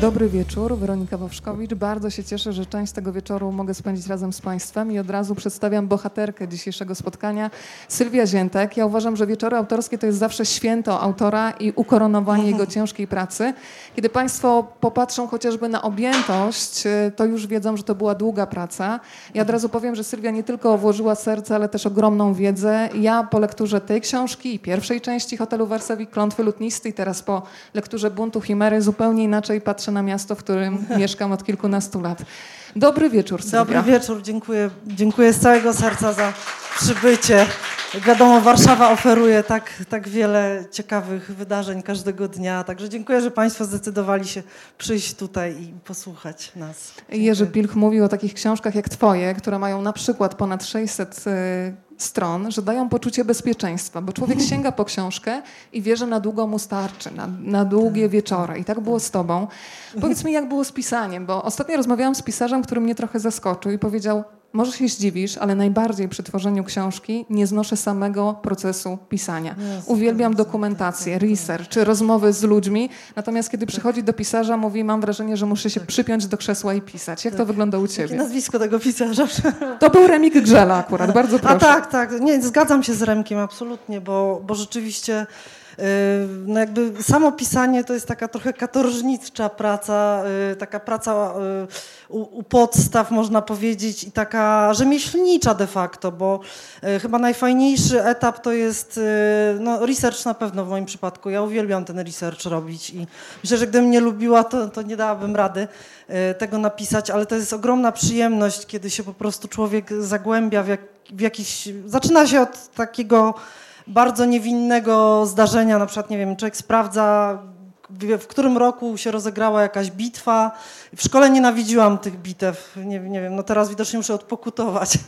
Dobry wieczór, Weronika Wowszkowicz. Bardzo się cieszę, że część tego wieczoru mogę spędzić razem z Państwem i od razu przedstawiam bohaterkę dzisiejszego spotkania, Sylwia Ziętek. Ja uważam, że wieczory autorskie to jest zawsze święto autora i ukoronowanie jego ciężkiej pracy. Kiedy Państwo popatrzą chociażby na objętość, y, to już wiedzą, że to była długa praca. Ja od razu powiem, że Sylwia nie tylko włożyła serce, ale też ogromną wiedzę. Ja po lekturze tej książki i pierwszej części Hotelu Warszawi, Klątwy Lutnisty i teraz po lekturze Buntu Chimery zupełnie inaczej patrzę patrzę na miasto, w którym mieszkam od kilkunastu lat. Dobry wieczór, Sylwia. Dobry wieczór, dziękuję, dziękuję z całego serca za przybycie. Jak wiadomo, Warszawa oferuje tak, tak wiele ciekawych wydarzeń każdego dnia, także dziękuję, że Państwo zdecydowali się przyjść tutaj i posłuchać nas. Dziękuję. Jerzy Pilch mówił o takich książkach jak Twoje, które mają na przykład ponad 600 stron, że dają poczucie bezpieczeństwa, bo człowiek sięga po książkę i wie, że na długo mu starczy, na, na długie tak. wieczory. I tak było z tobą. Powiedz mi, jak było z pisaniem, bo ostatnio rozmawiałam z pisarzem, który mnie trochę zaskoczył i powiedział, może się zdziwisz, ale najbardziej przy tworzeniu książki nie znoszę samego procesu pisania. Uwielbiam dokumentację, research czy rozmowy z ludźmi, natomiast kiedy przychodzi do pisarza, mówi, mam wrażenie, że muszę się przypiąć do krzesła i pisać. Jak to tak. wygląda u ciebie? Jakie nazwisko tego pisarza? To był Remik Grzela akurat, bardzo proszę. A tak, tak. Nie, zgadzam się z Remkiem absolutnie, bo, bo rzeczywiście no jakby samo pisanie to jest taka trochę katorżnicza praca, y, taka praca y, u, u, podstaw można powiedzieć i taka rzemieślnicza de facto, bo chyba najfajniejszy etap to jest no research na pewno w moim przypadku. Ja uwielbiam ten research robić i myślę, że gdybym nie lubiła, to, to nie dałabym rady tego napisać, ale to jest ogromna przyjemność, kiedy się po prostu człowiek zagłębia w, jak, w jakiś... Zaczyna się od takiego bardzo niewinnego zdarzenia, na przykład, nie wiem, człowiek sprawdza, w którym roku się rozegrała jakaś bitwa. W szkole nienawidziłam tych bitew. Nie, nie wiem, no teraz widocznie muszę odpokutować.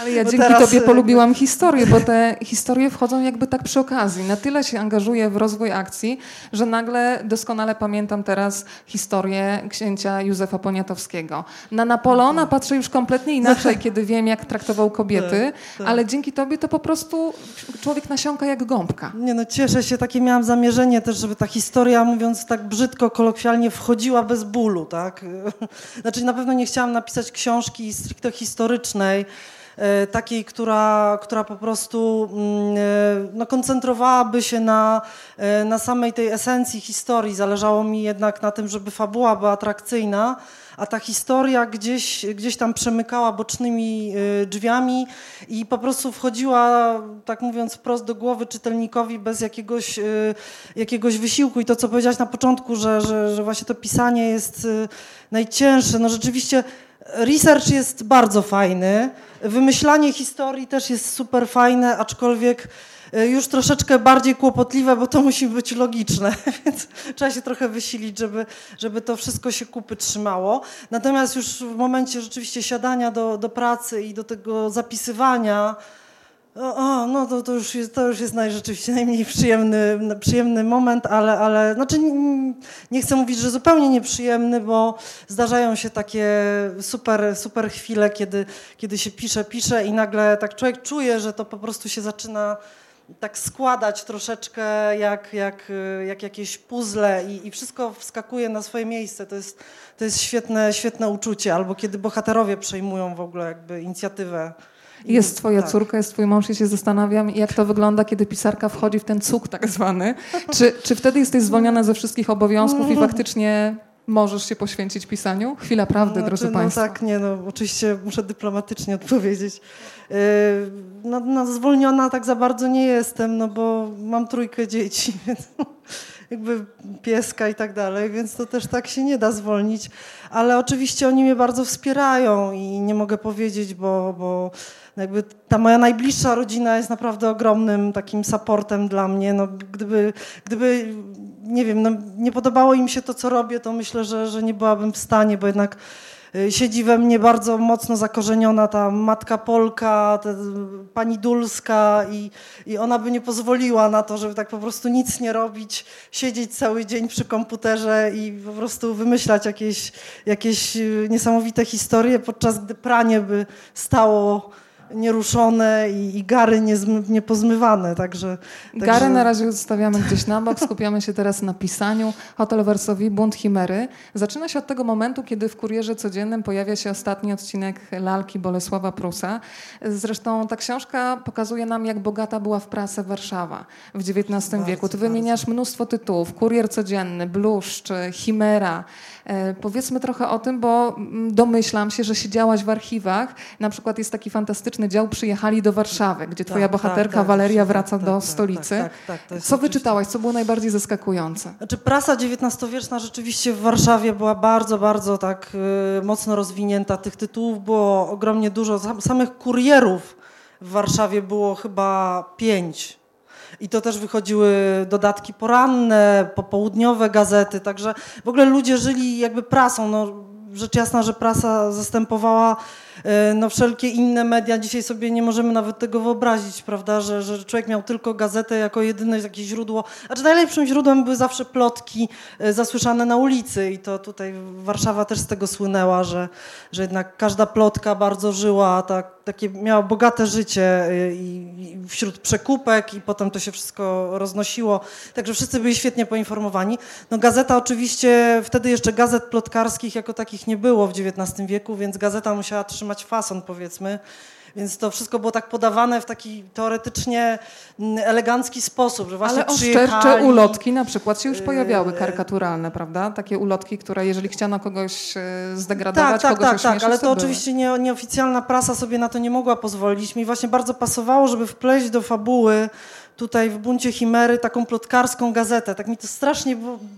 Ale ja dzięki teraz... tobie polubiłam historię, bo te historie wchodzą jakby tak przy okazji. Na tyle się angażuję w rozwój akcji, że nagle doskonale pamiętam teraz historię księcia Józefa Poniatowskiego. Na Napoleona patrzę już kompletnie inaczej, kiedy wiem, jak traktował kobiety, tak, tak. ale dzięki tobie to po prostu człowiek nasiąka jak gąbka. Nie no, cieszę się, takie miałam zamierzenie też, żeby ta historia, mówiąc tak brzydko, kolokwialnie, wchodziła bez bólu, tak? Znaczy na pewno nie chciałam napisać książki stricte historycznej, e, takiej, która, która po prostu mm, e, no, koncentrowałaby się na, e, na samej tej esencji historii. Zależało mi jednak na tym, żeby fabuła była atrakcyjna, a ta historia gdzieś, gdzieś tam przemykała bocznymi drzwiami i po prostu wchodziła, tak mówiąc wprost, do głowy czytelnikowi bez jakiegoś, jakiegoś wysiłku. I to, co powiedziałaś na początku, że, że, że właśnie to pisanie jest najcięższe. No rzeczywiście research jest bardzo fajny, wymyślanie historii też jest super fajne, aczkolwiek już troszeczkę bardziej kłopotliwe, bo to musi być logiczne, więc trzeba się trochę wysilić, żeby, żeby to wszystko się kupy trzymało. Natomiast już w momencie rzeczywiście siadania do, do pracy i do tego zapisywania, o, o, no to, to, już jest, to już jest naj, rzeczywiście najmniej przyjemny, przyjemny moment, ale, ale znaczy nie, nie chcę mówić, że zupełnie nieprzyjemny, bo zdarzają się takie super, super chwile, kiedy, kiedy się pisze, pisze i nagle tak człowiek czuje, że to po prostu się zaczyna tak składać troszeczkę jak, jak, jak jakieś puzzle i, i wszystko wskakuje na swoje miejsce. To jest, to jest świetne, świetne uczucie. Albo kiedy bohaterowie przejmują w ogóle jakby inicjatywę jest twoja tak. córka, jest twój mąż, ja się zastanawiam, jak to wygląda, kiedy pisarka wchodzi w ten cuk tak zwany. Czy, czy wtedy jesteś zwolniona ze wszystkich obowiązków i faktycznie możesz się poświęcić pisaniu? Chwila prawdy, no, drodzy no, Państwo. No tak, nie, no oczywiście muszę dyplomatycznie odpowiedzieć. Yy, no, no, zwolniona tak za bardzo nie jestem, no bo mam trójkę dzieci, więc jakby pieska i tak dalej, więc to też tak się nie da zwolnić. Ale oczywiście oni mnie bardzo wspierają i nie mogę powiedzieć, bo, bo jakby ta moja najbliższa rodzina jest naprawdę ogromnym takim supportem dla mnie. No, gdyby, gdyby nie wiem, no, nie podobało im się to, co robię, to myślę, że, że nie byłabym w stanie, bo jednak y, siedzi we mnie bardzo mocno zakorzeniona ta matka Polka, ta pani Dulska i, i ona by nie pozwoliła na to, żeby tak po prostu nic nie robić, siedzieć cały dzień przy komputerze i po prostu wymyślać jakieś, jakieś y, niesamowite historie, podczas gdy pranie by stało nieruszone i, i gary niepozmywane, także... Gary także... na razie zostawiamy gdzieś na bok, skupiamy się teraz na pisaniu. Hotel Wersowi, Bunt Chimery. Zaczyna się od tego momentu, kiedy w Kurierze Codziennym pojawia się ostatni odcinek Lalki Bolesława Prusa. Zresztą ta książka pokazuje nam, jak bogata była w prasę Warszawa w XIX bardzo, wieku. Ty wymieniasz mnóstwo tytułów. Kurier Codzienny, Bluszcz, Chimera. E, powiedzmy trochę o tym, bo mm, domyślam się, że siedziałaś w archiwach. Na przykład jest taki fantastyczny dział Przyjechali do Warszawy, gdzie twoja tak, bohaterka tak, tak, Waleria wraca tak, do tak, stolicy. Tak, co wyczytałaś? Co było najbardziej zaskakujące? Znaczy prasa XIX-wieczna rzeczywiście w Warszawie była bardzo, bardzo tak y, mocno rozwinięta. Tych tytułów było ogromnie dużo. Samych kurierów w Warszawie było chyba pięć i to też wychodziły dodatki poranne, popołudniowe gazety, także w ogóle ludzie żyli jakby prasą. No, rzecz jasna, że prasa zastępowała no wszelkie inne media, dzisiaj sobie nie możemy nawet tego wyobrazić, prawda, że, że człowiek miał tylko gazetę jako jedyne jakieś źródło. Znaczy najlepszym źródłem były zawsze plotki e, zasłyszane na ulicy i to tutaj Warszawa też z tego słynęła, że, że jednak każda plotka bardzo żyła, tak, takie miała bogate życie e, i, i wśród przekupek i potem to się wszystko roznosiło, także wszyscy byli świetnie poinformowani. No gazeta oczywiście, wtedy jeszcze gazet plotkarskich jako takich nie było w XIX wieku, więc gazeta musiała trzymać trzymać fason, powiedzmy. Więc to wszystko było tak podawane w taki teoretycznie mm, elegancki sposób, że właśnie Ale oszczercze ulotki na przykład się już pojawiały, karykaturalne, prawda? Takie ulotki, które jeżeli chciano kogoś e, zdegradować, tak, kogoś tak, tak, tak, ale to były. oczywiście nie, nieoficjalna prasa sobie na to nie mogła pozwolić. Mi właśnie bardzo pasowało, żeby wpleść do fabuły tutaj w buncie Chimery taką plotkarską gazetę. Tak mi to strasznie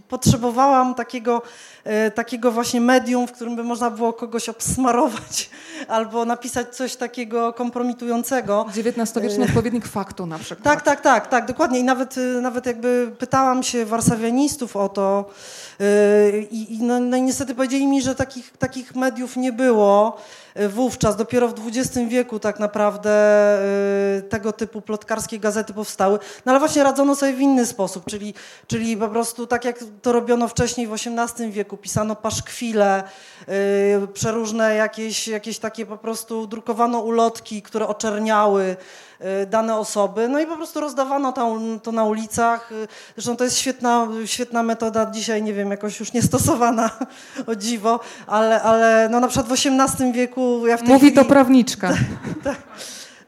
potrzebowałam takiego, e, takiego właśnie medium, w którym by można było kogoś obsmarować albo napisać coś takiego kompromitującego. XIX-wieczny odpowiednik faktu na przykład. Tak, tak, tak, tak, dokładnie. I nawet, e, nawet jakby pytałam się warszawianistów o to e, i, i no, no niestety powiedzieli mi, że takich, takich mediów nie było. E, wówczas, dopiero w XX wieku tak naprawdę e, tego typu plotkarskie gazety powstały. No ale właśnie radzono sobie w inny sposób, czyli, czyli po prostu tak jak to robiono wcześniej w XVIII wieku, pisano paszkwile, e, przeróżne jakieś, jakieś takie po prostu drukowano ulotki, które oczerniały, dane osoby, no i po prostu rozdawano to, na ulicach. Y, zresztą to jest świetna, świetna metoda, dzisiaj nie wiem, jakoś już niestosowana o dziwo, ale, ale no na przykład w XVIII wieku... Ja Mówi chwili, to prawniczka. tak,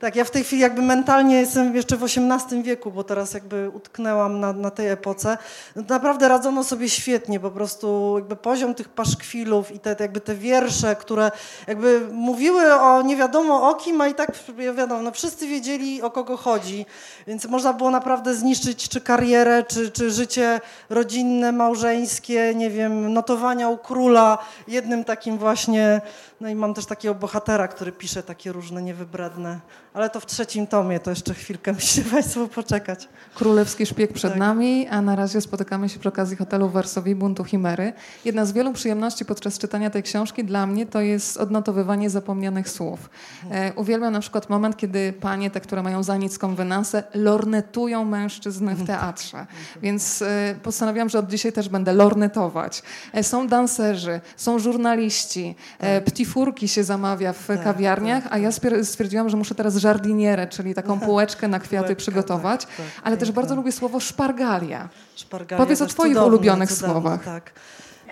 tak, ja w tej chwili jakby mentalnie jestem jeszcze w XVIII wieku, bo teraz jakby utknęłam na, na tej epoce. Naprawdę radzono sobie świetnie, po prostu jakby poziom tych paszkwilów i te, jakby te wiersze, które jakby mówiły o nie wiadomo o kim, a i tak wiadomo, no wszyscy wiedzieli o kogo chodzi, więc można było naprawdę zniszczyć czy karierę, czy, czy życie rodzinne, małżeńskie, nie wiem, notowania u króla jednym takim właśnie no i mam też takiego bohatera, który pisze takie różne niewybredne, ale to w trzecim tomie, to jeszcze chwilkę musicie Państwo poczekać. Królewski szpieg przed tak. nami, a na razie spotykamy się przy okazji hotelu w Warszawie Buntu Chimery. Jedna z wielu przyjemności podczas czytania tej książki dla mnie to jest odnotowywanie zapomnianych słów. E, uwielbiam na przykład moment, kiedy panie, te, które mają zanicką wynasę, lornetują mężczyzn w teatrze. Więc e, postanowiłam, że od dzisiaj też będę lornetować. E, są danserzy, są żurnaliści, e, tak furki się zamawia w tak, kawiarniach, tak, a ja tak. stwierdziłam, że muszę teraz żardinierę, czyli taką półeczkę na kwiaty Półeczka, przygotować, tak, tak, ale też bardzo lubię słowo szpargalia. szpargalia Powiedz o twoich cudowne, ulubionych cudowne, słowach. Tak.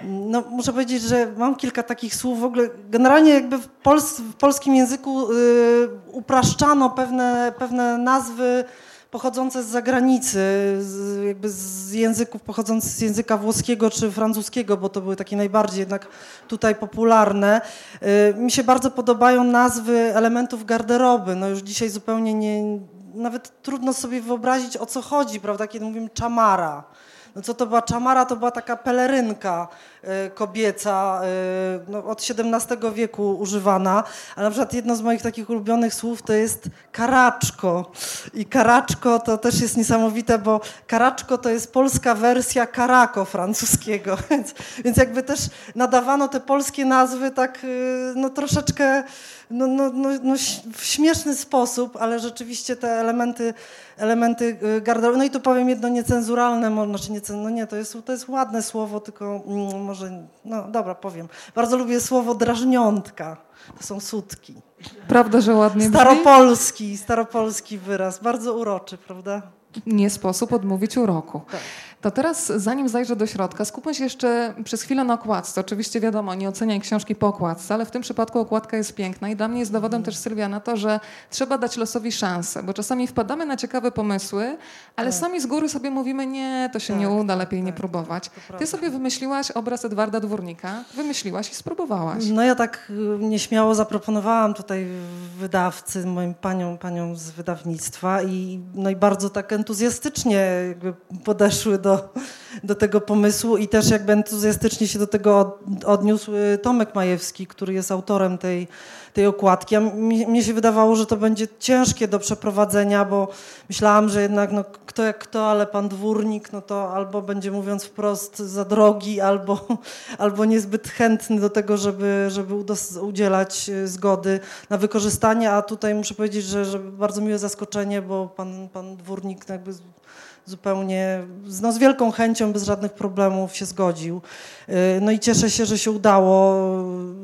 No, muszę powiedzieć, że mam kilka takich słów. W ogóle generalnie jakby w, pols w polskim języku y, upraszczano pewne, pewne nazwy pochodzące z zagranicy, z, jakby z języków pochodzących z języka włoskiego czy francuskiego, bo to były takie najbardziej jednak tutaj popularne. Y, mi się bardzo podobają nazwy elementów garderoby. No już dzisiaj zupełnie nie, nawet trudno sobie wyobrazić o co chodzi, prawda, kiedy mówimy czamara. No co to była czamara? To była taka pelerynka y, kobieca, y, no, od XVII wieku używana, ale na przykład jedno z moich takich ulubionych słów to jest karaczko. I karaczko to też jest niesamowite, bo karaczko to jest polska wersja karako francuskiego, więc, więc jakby też nadawano te polskie nazwy tak y, no troszeczkę no, no, no, no, w śmieszny sposób, ale rzeczywiście te elementy, elementy garderoby. No i tu powiem jedno niecenzuralne, znaczy nie, no nie, to jest, to jest ładne słowo, tylko mm, może, no dobra, powiem. Bardzo lubię słowo drażniątka. To są sutki. Prawda, że ładnie brzmi? Staropolski, staropolski wyraz. Bardzo uroczy, prawda? Nie sposób odmówić uroku. Tak. To teraz, zanim zajrzę do środka, skupmy się jeszcze przez chwilę na okładce. Oczywiście wiadomo, nie oceniaj książki po okładce, ale w tym przypadku okładka jest piękna i dla mnie jest dowodem też Sylwia na to, że trzeba dać losowi szansę, bo czasami wpadamy na ciekawe pomysły, ale Tak. sami z góry sobie mówimy, nie, to się Tak, nie uda, tak, lepiej nie tak, próbować. to Ty sobie wymyśliłaś obraz Edwarda Dwórnika, wymyśliłaś i spróbowałaś. No ja tak y, nieśmiało zaproponowałam tutaj wydawcy, moim paniom, paniom z wydawnictwa i, no i bardzo tak entuzjastycznie podeszły do, do tego pomysłu i też jakby entuzjastycznie się do tego od, odniósł y, Tomek Majewski, który jest autorem tej, tej okładki. A mi, mnie się wydawało, że to będzie ciężkie do przeprowadzenia, bo myślałam, że jednak no, kto jak kto, ale pan dwórnik, no to albo będzie mówiąc wprost za drogi, albo, albo niezbyt chętny do tego, żeby, żeby udzielać y, zgody na wykorzystanie, a tutaj muszę powiedzieć, że, że bardzo miłe zaskoczenie, bo pan, pan dwórnik jakby zupełnie z, no, z wielką chęcią, bez żadnych problemów się zgodził. Y, No i cieszę się, że się udało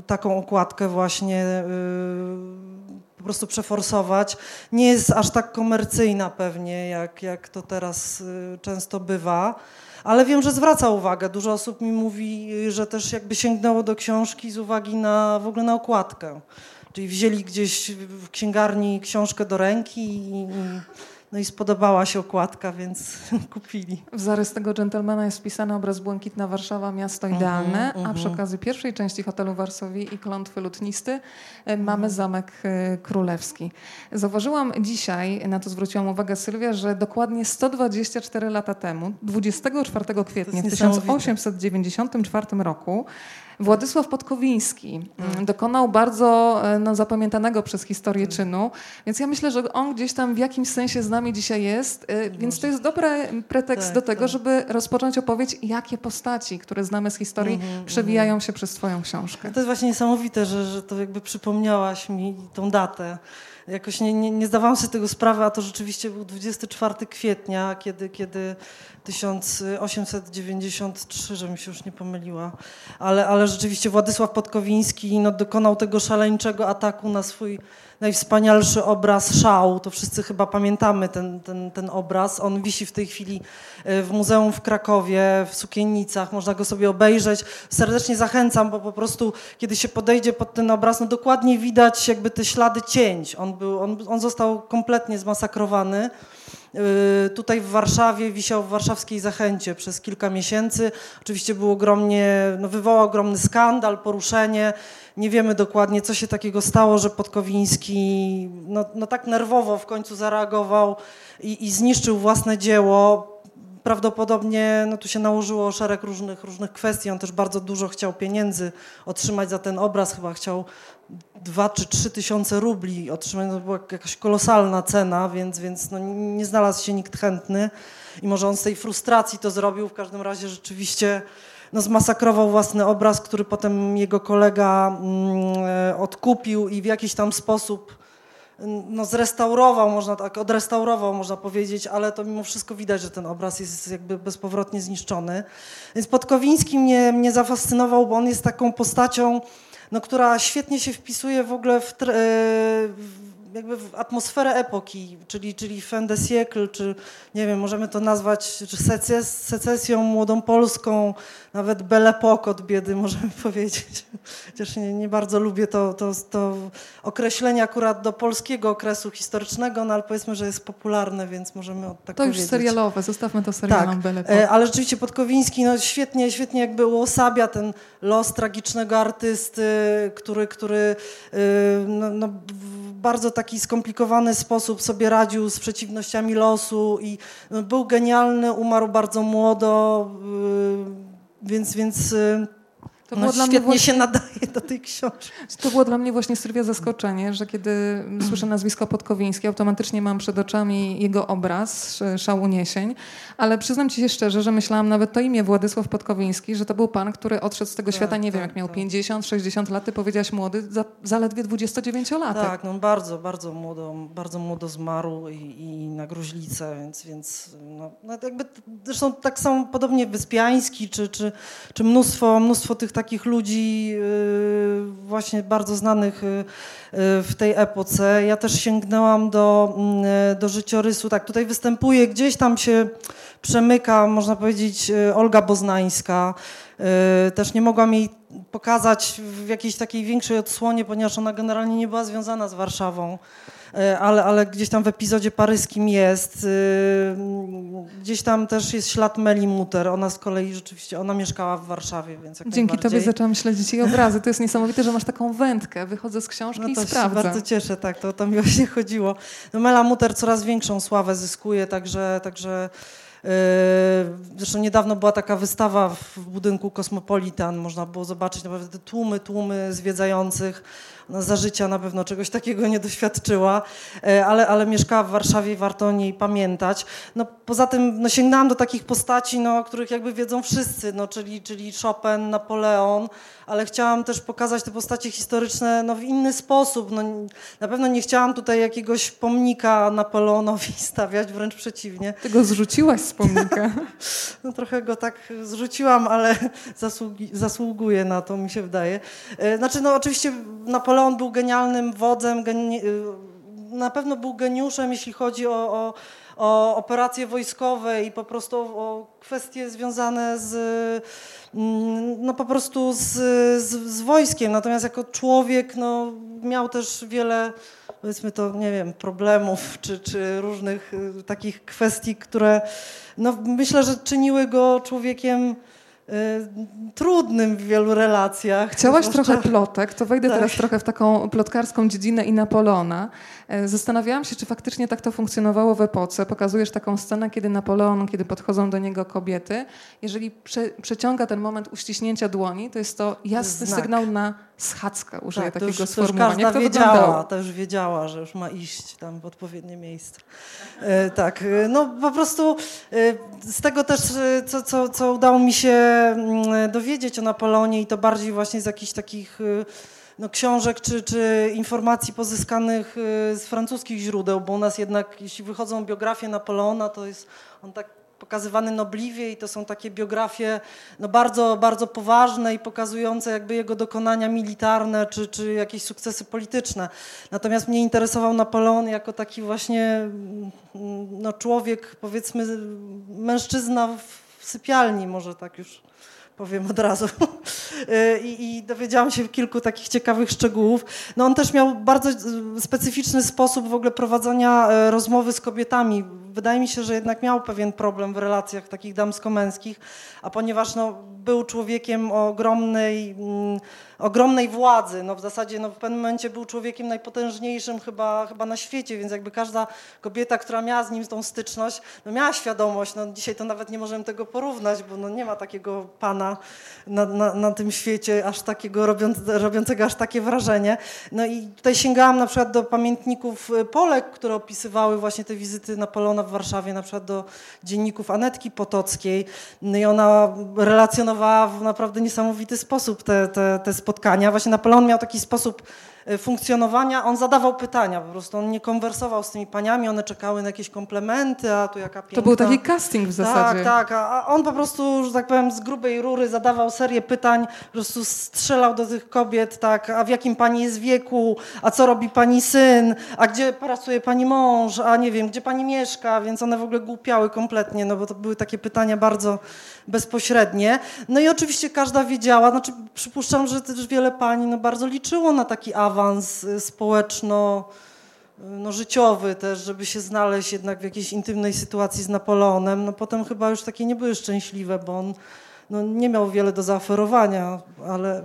taką okładkę właśnie y, po prostu przeforsować. Nie jest aż tak komercyjna pewnie, jak, jak to teraz y, często bywa. Ale wiem, że zwraca uwagę. Dużo osób mi mówi, że też jakby sięgnęło do książki z uwagi na w ogóle na okładkę. Czyli wzięli gdzieś w księgarni książkę do ręki i, no i spodobała się okładka, więc kupili. W zarys tego dżentelmena jest wpisany obraz Błękitna Warszawa, miasto Mhm, idealne, a mhm. przy okazji pierwszej części hotelu Warszawi i klątwy lutnisty Mhm. mamy zamek e, królewski. Zauważyłam dzisiaj, na to zwróciłam uwagę Sylwia, że dokładnie 124 lata temu, 24 kwietnia w niesamowite. 1894 roku, Władysław Podkowiński mm, dokonał bardzo e, no, zapamiętanego przez historię czynu, więc ja myślę, że on gdzieś tam w jakimś sensie z nami dzisiaj jest, e, więc to jest dobry pretekst Tak, do tego, tak. żeby rozpocząć opowieść, jakie postaci, które znamy z historii, Mhm, przewijają się przez twoją książkę. To jest właśnie niesamowite, że, że to jakby przypomniałaś mi tą datę. Jakoś nie, nie, nie zdawałam sobie tego sprawy, a to rzeczywiście był 24 kwietnia, kiedy, kiedy 1893, żebym się już nie pomyliła, ale, ale rzeczywiście Władysław Podkowiński no, dokonał tego szaleńczego ataku na swój najwspanialszy obraz Szał. To wszyscy chyba pamiętamy ten, ten, ten obraz. On wisi w tej chwili e, w muzeum w Krakowie, w Sukiennicach. Można go sobie obejrzeć. Serdecznie zachęcam, bo po prostu kiedy się podejdzie pod ten obraz, no dokładnie widać jakby te ślady cięć. On, był, on, on został kompletnie zmasakrowany. Yy, Tutaj w Warszawie wisiał w warszawskiej Zachęcie przez kilka miesięcy. Oczywiście był ogromnie, no wywołał ogromny skandal, poruszenie. Nie wiemy dokładnie, co się takiego stało, że Podkowiński no, no tak nerwowo w końcu zareagował i, i zniszczył własne dzieło. Prawdopodobnie no, tu się nałożyło szereg różnych, różnych kwestii. On też bardzo dużo chciał pieniędzy otrzymać za ten obraz. Chyba chciał dwa czy trzy tysiące rubli otrzymać. To była jakaś kolosalna cena, więc, więc no, nie znalazł się nikt chętny. I może on z tej frustracji to zrobił. W każdym razie rzeczywiście no, zmasakrował własny obraz, który potem jego kolega mm, e, odkupił i w jakiś tam sposób no, zrestaurował, można tak, odrestaurował, można powiedzieć, ale to mimo wszystko widać, że ten obraz jest jakby bezpowrotnie zniszczony. Więc Podkowiński mnie, mnie zafascynował, bo on jest taką postacią, no, która świetnie się wpisuje w ogóle w, e, jakby w atmosferę epoki, czyli, czyli fin de siècle, czy nie wiem, możemy to nazwać czy seces, secesją młodą polską, nawet belle époque od biedy możemy powiedzieć. Chociaż nie, nie bardzo lubię to, to, to określenie akurat do polskiego okresu historycznego, no ale powiedzmy, że jest popularne, więc możemy od- tak To już powiedzieć. serialowe, zostawmy to serialom Tak, byle e, ale rzeczywiście Podkowiński no, świetnie, świetnie jakby uosabia ten los tragicznego artysty, który, który e, no, no, w bardzo taki skomplikowany sposób sobie radził z przeciwnościami losu i no, był genialny, umarł bardzo młodo, e, więc, więc e, To no, świetnie właśnie, się nadaje do tej książki. To było dla mnie właśnie Sylwia zaskoczenie, że kiedy słyszę nazwisko Podkowiński, automatycznie mam przed oczami jego obraz, Szał Uniesień, ale przyznam ci się szczerze, że myślałam nawet to imię Władysław Podkowiński, że to był pan, który odszedł z tego tak, świata, nie tak, wiem, jak miał tak. 50, 60 lat, ty powiedziałaś młody, za, zaledwie 29-latek. Tak, no bardzo, bardzo młodo, bardzo młodo zmarł i, i na gruźlicę, więc, więc no, no jakby, zresztą tak samo podobnie Wyspiański, czy, czy, czy mnóstwo, mnóstwo tych takich ludzi y, właśnie bardzo znanych y, y, w tej epoce. Ja też sięgnęłam do, mm, do życiorysu, tak, tutaj występuje, gdzieś tam się przemyka, można powiedzieć, Olga Boznańska. Też nie mogłam jej pokazać w jakiejś takiej większej odsłonie, ponieważ ona generalnie nie była związana z Warszawą. E, ale, ale gdzieś tam w epizodzie paryskim jest. Y, gdzieś tam też jest ślad Meli Muter. Ona z kolei rzeczywiście, ona mieszkała w Warszawie, więc jak Dzięki tobie zaczęłam śledzić jej obrazy. To jest niesamowite, że masz taką wędkę. Wychodzę z książki no to i sprawdzam. Się bardzo cieszę, tak, to, to mi właśnie chodziło. No Mela Muter coraz większą sławę zyskuje, także... także y, Zresztą niedawno była taka wystawa w budynku Kosmopolitan. Można było zobaczyć naprawdę tłumy, tłumy zwiedzających no, za życia na pewno czegoś takiego nie doświadczyła, e, ale, ale mieszkała w Warszawie i warto o niej pamiętać. No, poza tym no, sięgnęłam do takich postaci, no, o których jakby wiedzą wszyscy, no, czyli, czyli Chopin, Napoleon, ale chciałam też pokazać te postacie historyczne no, w inny sposób. No, na pewno nie chciałam tutaj jakiegoś pomnika Napoleonowi stawiać, wręcz przeciwnie. Ty go zrzuciłaś z pomnika. no trochę go tak zrzuciłam, ale zasługi, zasługuje na to, mi się wydaje. E, znaczy, no oczywiście Napoleon był genialnym wodzem, geni na pewno był geniuszem, jeśli chodzi o, o, o operacje wojskowe i po prostu o kwestie związane z Mm, no po prostu z, z, z, wojskiem. Natomiast jako człowiek no, miał też wiele, powiedzmy to, nie wiem, problemów czy, czy różnych y, takich kwestii, które no, myślę, że czyniły go człowiekiem Y, trudnym w wielu relacjach. Chciałaś zwłaszcza... trochę plotek, to wejdę tak. teraz trochę w taką plotkarską dziedzinę i Napoleona. E, zastanawiałam się, czy faktycznie tak to funkcjonowało w epoce. Pokazujesz taką scenę, kiedy Napoleon, kiedy podchodzą do niego kobiety, jeżeli prze, przeciąga ten moment uściśnięcia dłoni, to jest to jasny Znak. sygnał na schadzkę, użyję tak, takiego to już, sformułowania. To już każda wiedziała, to już wiedziała, że już ma iść tam w odpowiednie miejsce. E, tak, e, no po prostu z tego też, co, co, co udało mi się mm, dowiedzieć o Napoleonie i to bardziej właśnie z jakichś takich no, książek czy, czy informacji pozyskanych z francuskich źródeł, bo u nas jednak, jeśli wychodzą biografie Napoleona, to jest on tak pokazywany nobliwie i to są takie biografie no bardzo, bardzo poważne i pokazujące jakby jego dokonania militarne czy, czy jakieś sukcesy polityczne. Natomiast mnie interesował Napoleon jako taki właśnie mm, no, człowiek, powiedzmy mężczyzna w sypialni, może tak już powiem od razu. I, I, dowiedziałam się kilku takich ciekawych szczegółów. No on też miał bardzo specyficzny sposób w ogóle prowadzenia e, rozmowy z kobietami. Wydaje mi się, że jednak miał pewien problem w relacjach takich damsko-męskich, a ponieważ no, był człowiekiem o ogromnej mm, ogromnej władzy. No w zasadzie no w pewnym momencie był człowiekiem najpotężniejszym chyba, chyba na świecie, więc jakby każda kobieta, która miała z nim tą styczność, no miała świadomość, no dzisiaj to nawet nie możemy tego porównać, bo no nie ma takiego pana na, na, na tym świecie, aż takiego robiąc, robiącego aż takie wrażenie. No i tutaj sięgałam na przykład do pamiętników y, Polek, które opisywały właśnie te wizyty Napoleona w Warszawie, na przykład do dzienników Anetki Potockiej. No i ona relacjonowała w naprawdę niesamowity sposób te, te, te spotkania. Właśnie Napoleon miał taki sposób funkcjonowania, on zadawał pytania po prostu, on nie konwersował z tymi paniami, one czekały na jakieś komplementy, a tu jaka piękna... To był taki casting w zasadzie. Tak, tak, a on po prostu, że tak powiem, z grubej rury zadawał serię pytań, po prostu strzelał do tych kobiet, tak, a w jakim pani jest wieku, a co robi pani syn, a gdzie pracuje pani mąż, a nie wiem, gdzie pani mieszka, więc one w ogóle głupiały kompletnie, no bo to były takie pytania bardzo bezpośrednie. No i oczywiście każda wiedziała, znaczy przypuszczam, że też wiele pani no, bardzo liczyło na taki awans y, społeczno y, no, życiowy też, żeby się znaleźć jednak w jakiejś intymnej sytuacji z Napoleonem. No potem chyba już takie nie były szczęśliwe, bo on no, nie miał wiele do zaoferowania, ale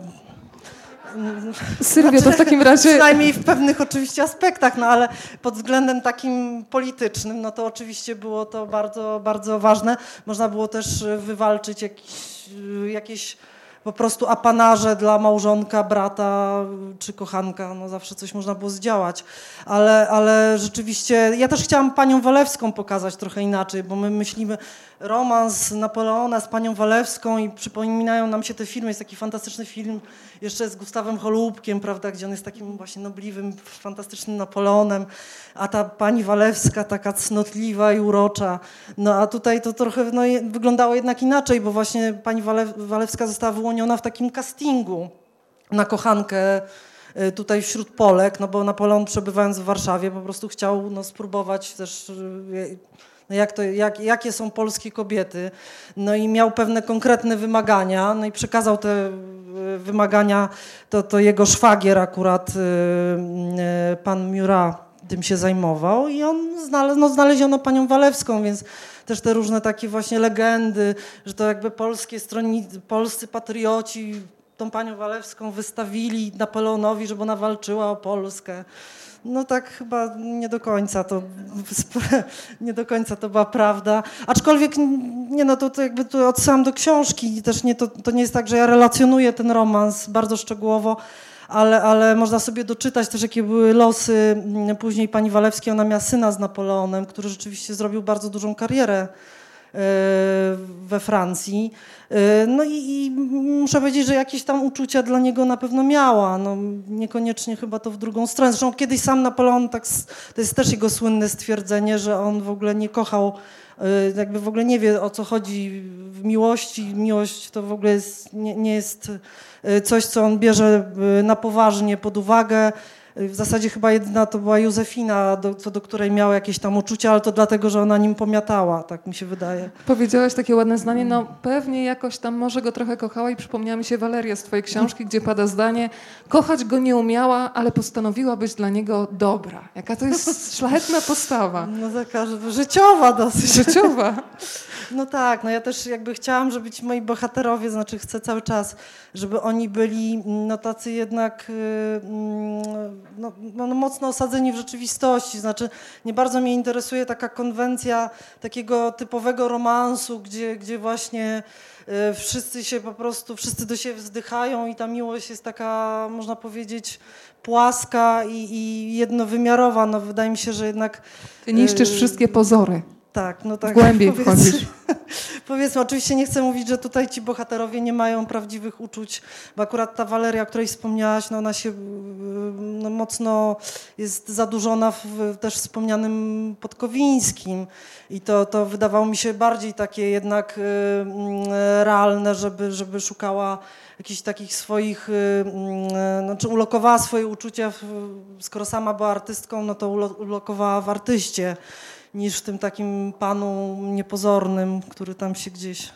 Sylwia, to w takim razie... Przynajmniej w pewnych oczywiście aspektach, no ale pod względem takim politycznym, no to oczywiście było to bardzo, bardzo ważne. Można było też wywalczyć jakiś, jakieś po prostu apanarze dla małżonka, brata czy kochanka, no zawsze coś można było zdziałać. Ale, ale rzeczywiście, ja też chciałam panią Walewską pokazać trochę inaczej, bo my myślimy romans Napoleona z panią Walewską i przypominają nam się te filmy, jest taki fantastyczny film jeszcze z Gustawem Holubkiem, prawda, gdzie on jest takim właśnie nobliwym, fantastycznym Napoleonem, a ta pani Walewska taka cnotliwa i urocza. No a tutaj to trochę no, wyglądało jednak inaczej, bo właśnie pani Wale, Walewska została wyłoniona w takim castingu na kochankę y, tutaj wśród Polek, no bo Napoleon przebywając w Warszawie po prostu chciał no, spróbować też y, no jak to, jak, jakie są polskie kobiety. No i miał pewne konkretne wymagania, no i przekazał te wymagania, to, to jego szwagier akurat, pan Murat tym się zajmował i on znalazł, no, znaleziono panią Walewską, więc też te różne takie właśnie legendy, że to jakby polskie stronicy, polscy patrioci tą panią Walewską wystawili Napoleonowi, żeby ona walczyła o Polskę. No tak chyba nie do końca to nie do końca to była prawda. Aczkolwiek nie no to, to jakby tu odsyłam do książki też nie to, to nie jest tak, że ja relacjonuję ten romans bardzo szczegółowo, ale, ale można sobie doczytać też, jakie były losy mm, później pani Walewskiej. Ona miała syna z Napoleonem, który rzeczywiście zrobił bardzo dużą karierę we Francji. E, no i, i, muszę powiedzieć, że jakieś tam uczucia dla niego na pewno miała. No, niekoniecznie chyba to w drugą stronę. Zresztą kiedyś sam Napoleon, tak, to jest też jego słynne stwierdzenie, że on w ogóle nie kochał, e, jakby w ogóle nie wie o co chodzi w miłości. Miłość to w ogóle jest, nie, nie jest coś, co on bierze na poważnie pod uwagę. Y, w zasadzie chyba jedna to była Józefina, do, co do której miał jakieś tam uczucia, ale to dlatego, że ona nim pomiatała, tak mi się wydaje. Powiedziałaś takie ładne zdanie, no pewnie jakoś tam może go trochę kochała i przypomniała mi się Waleria z twojej książki, gdzie pada zdanie, kochać go nie umiała, ale postanowiła być dla niego dobra. Jaka to jest szlachetna postawa. No taka życiowa dosyć. Życiowa. No tak, no ja też jakby chciałam, żeby ci moi bohaterowie, znaczy chcę cały czas, żeby oni byli mm, no tacy jednak y, mm, no, no, mocno osadzeni w rzeczywistości. Znaczy nie bardzo mnie interesuje taka konwencja takiego typowego romansu, gdzie, gdzie właśnie y, wszyscy się po prostu, wszyscy do siebie wzdychają i ta miłość jest taka, można powiedzieć, płaska i, i jednowymiarowa. No wydaje mi się, że jednak... Ty niszczysz y, wszystkie pozory. Tak, no tak. Głębiej wchodzisz. powiedzmy, oczywiście nie chcę mówić, że tutaj ci bohaterowie nie mają prawdziwych uczuć, bo akurat ta Waleria, o której wspomniałaś, no ona się no, mocno jest zadłużona w też wspomnianym Podkowińskim i to, to wydawało mi się bardziej takie jednak y, mm, realne, żeby, żeby szukała jakichś takich swoich, y, y, znaczy ulokowała swoje uczucia, skoro sama była artystką, no to ulokowała w artyście niż w tym takim panu niepozornym, który tam się gdzieś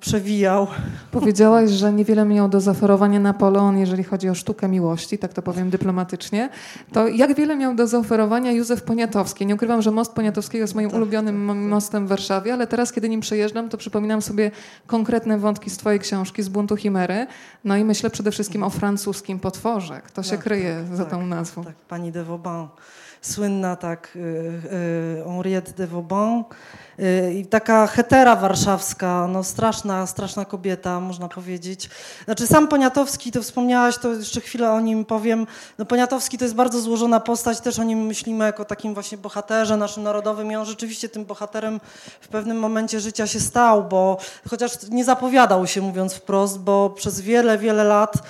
przewijał. Powiedziałaś, że niewiele miał do zaoferowania Napoleon, jeżeli chodzi o sztukę miłości, tak to powiem dyplomatycznie. To jak wiele miał do zaoferowania Józef Poniatowski? Nie ukrywam, że most Poniatowskiego jest moim tak, ulubionym tak, tak. mostem w Warszawie, ale teraz, kiedy nim przejeżdżam, to przypominam sobie konkretne wątki z twojej książki, z buntu Chimery. No i myślę przede wszystkim o francuskim potworze. Kto się tak, kryje tak, za tą nazwą? Tak, pani de Vauban słynna tak y, y, Henriette de Vauban y, i taka hetera warszawska, no straszna, straszna kobieta, można powiedzieć. Znaczy sam Poniatowski, to wspomniałaś, to jeszcze chwilę o nim powiem. No Poniatowski to jest bardzo złożona postać, też o nim myślimy jako takim właśnie bohaterze naszym narodowym i on rzeczywiście tym bohaterem w pewnym momencie życia się stał, bo chociaż nie zapowiadał się, mówiąc wprost, bo przez wiele, wiele lat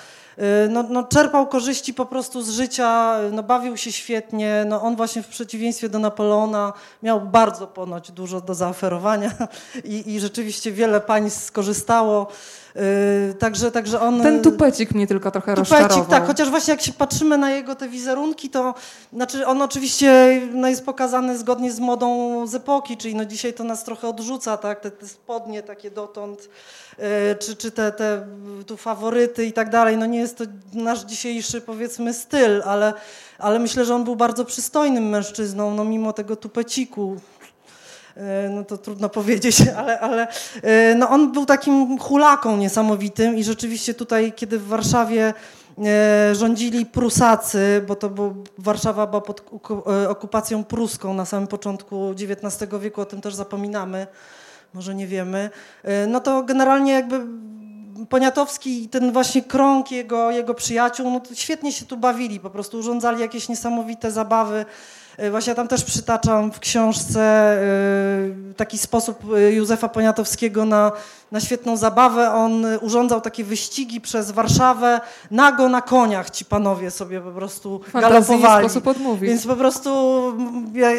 no, no, czerpał korzyści po prostu z życia, no, bawił się świetnie. No, on właśnie w przeciwieństwie do Napoleona miał bardzo ponoć dużo do zaoferowania i, i rzeczywiście wiele pań skorzystało. Yy, także, także on... Ten tupecik mnie tylko trochę tupecik, rozczarował. tak, chociaż właśnie jak się patrzymy na jego te wizerunki, to znaczy on oczywiście no, jest pokazany zgodnie z modą z epoki, czyli no dzisiaj to nas trochę odrzuca, tak, te, te spodnie takie dotąd, yy, czy, czy te, te tu faworyty i tak dalej, no nie jest to nasz dzisiejszy powiedzmy styl, ale, ale myślę, że on był bardzo przystojnym mężczyzną, no mimo tego tupeciku. E, no to trudno powiedzieć, ale, ale e, no on był takim hulaką niesamowitym i rzeczywiście tutaj, kiedy w Warszawie e, rządzili Prusacy, bo to był, Warszawa była pod okupacją pruską na samym początku XIX wieku, o tym też zapominamy, może nie wiemy, no to generalnie jakby Poniatowski i ten właśnie krąg jego, jego przyjaciół, no świetnie się tu bawili, po prostu urządzali jakieś niesamowite zabawy. E, właśnie tam też przytaczam w książce e, taki sposób e, Józefa Poniatowskiego na, na świetną zabawę. On urządzał takie wyścigi przez Warszawę nago na koniach. Ci panowie sobie po prostu Fantazji galopowali. sposób odmówić. Więc po prostu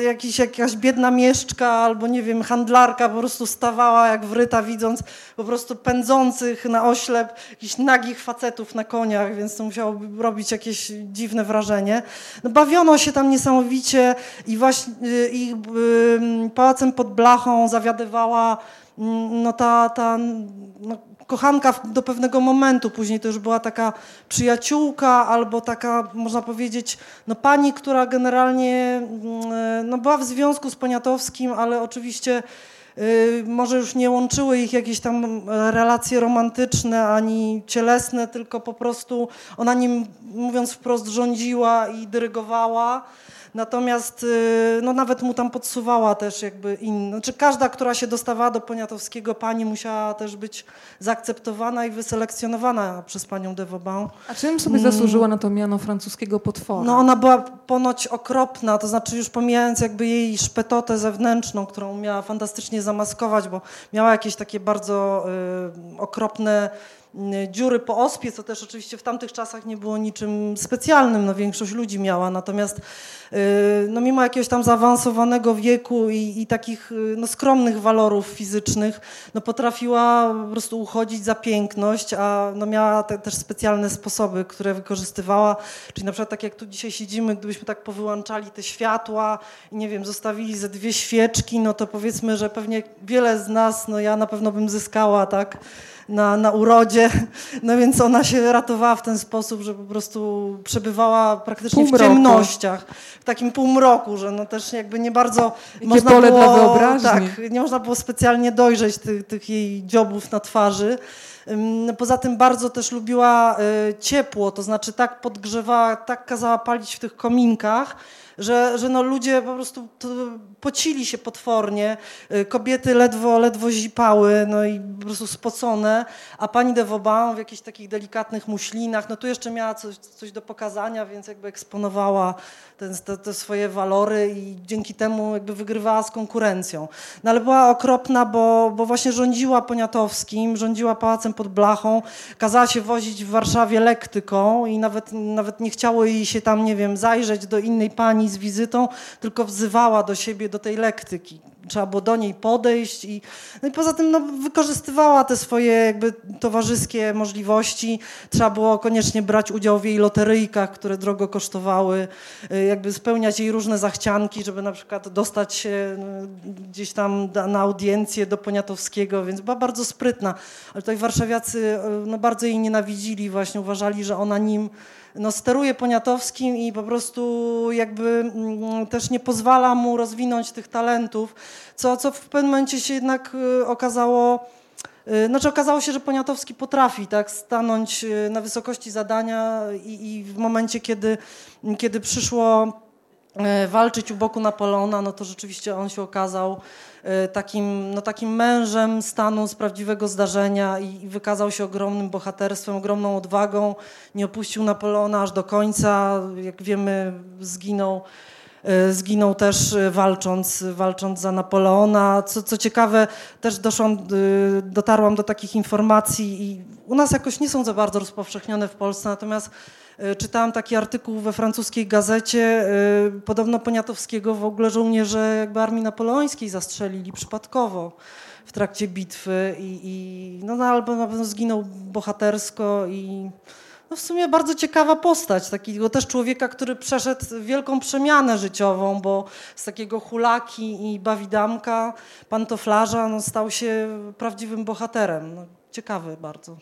jakiś, jakaś biedna mieszczka albo nie wiem, handlarka po prostu stawała jak wryta widząc po prostu pędzących na oślep jakichś nagich facetów na koniach, więc to musiało robić jakieś dziwne wrażenie. No, bawiono się tam niesamowicie i właśnie y, ich pałacem pod blachą zawiadywała no ta, ta no, kochanka do pewnego momentu, później to już była taka przyjaciółka albo taka, można powiedzieć, no pani, która generalnie mm, no była w związku z Poniatowskim, ale oczywiście y, może już nie łączyły ich jakieś tam relacje romantyczne ani cielesne, tylko po prostu ona nim, mówiąc wprost, rządziła i dyrygowała. Natomiast y, no, nawet mu tam podsuwała też jakby inna. Znaczy każda, która się dostawała do Poniatowskiego, pani musiała też być zaakceptowana i wyselekcjonowana przez panią de Vauban. A czym sobie mm. zasłużyła na to miano francuskiego potwora? No ona była ponoć okropna, to znaczy już pomijając jakby jej szpetotę zewnętrzną, którą miała fantastycznie zamaskować, bo miała jakieś takie bardzo y, okropne dziury po ospie, co też oczywiście w tamtych czasach nie było niczym specjalnym, no większość ludzi miała, natomiast y, no mimo jakiegoś tam zaawansowanego wieku i, i takich y, no skromnych walorów fizycznych, no potrafiła po prostu uchodzić za piękność, a no miała te, też specjalne sposoby, które wykorzystywała, czyli na przykład tak jak tu dzisiaj siedzimy, gdybyśmy tak powyłączali te światła i nie wiem, zostawili ze dwie świeczki, no to powiedzmy, że pewnie wiele z nas, no ja na pewno bym zyskała, tak, na, na urodzie, no więc ona się ratowała w ten sposób, że po prostu przebywała praktycznie półmroku. w ciemnościach, w takim półmroku, że no też jakby nie bardzo Jakie można pole było, dla wyobraźni. tak, nie można było specjalnie dojrzeć tych, tych jej dziobów na twarzy. Poza tym bardzo też lubiła y, ciepło, to znaczy tak podgrzewała, tak kazała palić w tych kominkach, że, że no ludzie po prostu pocili się potwornie, y, kobiety ledwo, ledwo zipały, no i po prostu spocone, a pani de Vauban w jakichś takich delikatnych muślinach, no tu jeszcze miała coś, coś do pokazania, więc jakby eksponowała ten, te, te, swoje walory i dzięki temu jakby wygrywała z konkurencją. No ale była okropna, bo, bo właśnie rządziła Poniatowskim, rządziła Pałacem pod Blachą, kazała się wozić w Warszawie lektyką i nawet, nawet nie chciało jej się tam, nie wiem, zajrzeć do innej pani z wizytą, tylko wzywała do siebie, do tej lektyki. Trzeba było do niej podejść i, no i poza tym no, wykorzystywała te swoje jakby towarzyskie możliwości. Trzeba było koniecznie brać udział w jej loteryjkach, które drogo kosztowały, y, jakby spełniać jej różne zachcianki, żeby na przykład dostać się no, gdzieś tam na audiencję do Poniatowskiego, więc była bardzo sprytna. Ale tutaj warszawiacy y, no, bardzo jej nienawidzili, właśnie uważali, że ona nim no, steruje Poniatowskim i po prostu jakby mm, też nie pozwala mu rozwinąć tych talentów, co, co w pewnym momencie się jednak y, okazało, y, znaczy okazało się, że Poniatowski potrafi tak stanąć y, na wysokości zadania i, i w momencie, kiedy, kiedy przyszło walczyć u boku Napoleona, no to rzeczywiście on się okazał takim, no, takim mężem stanu z prawdziwego zdarzenia i, wykazał się ogromnym bohaterstwem, ogromną odwagą. Nie opuścił Napoleona aż do końca. Jak wiemy, zginął y, zginął też y, walcząc, walcząc za Napoleona. Co, co ciekawe, też doszłam, dotarłam do takich informacji i u nas jakoś nie są za bardzo rozpowszechnione w Polsce, natomiast czytałam taki artykuł we francuskiej gazecie, e, podobno Poniatowskiego w ogóle żołnierze jakby armii napoleońskiej zastrzelili przypadkowo w trakcie bitwy i, i no, no albo na pewno zginął bohatersko i no w sumie bardzo ciekawa postać, takiego też człowieka, który przeszedł wielką przemianę życiową, bo z takiego hulaki i bawidamka, pantoflarza, no, stał się prawdziwym bohaterem. No, ciekawy bardzo.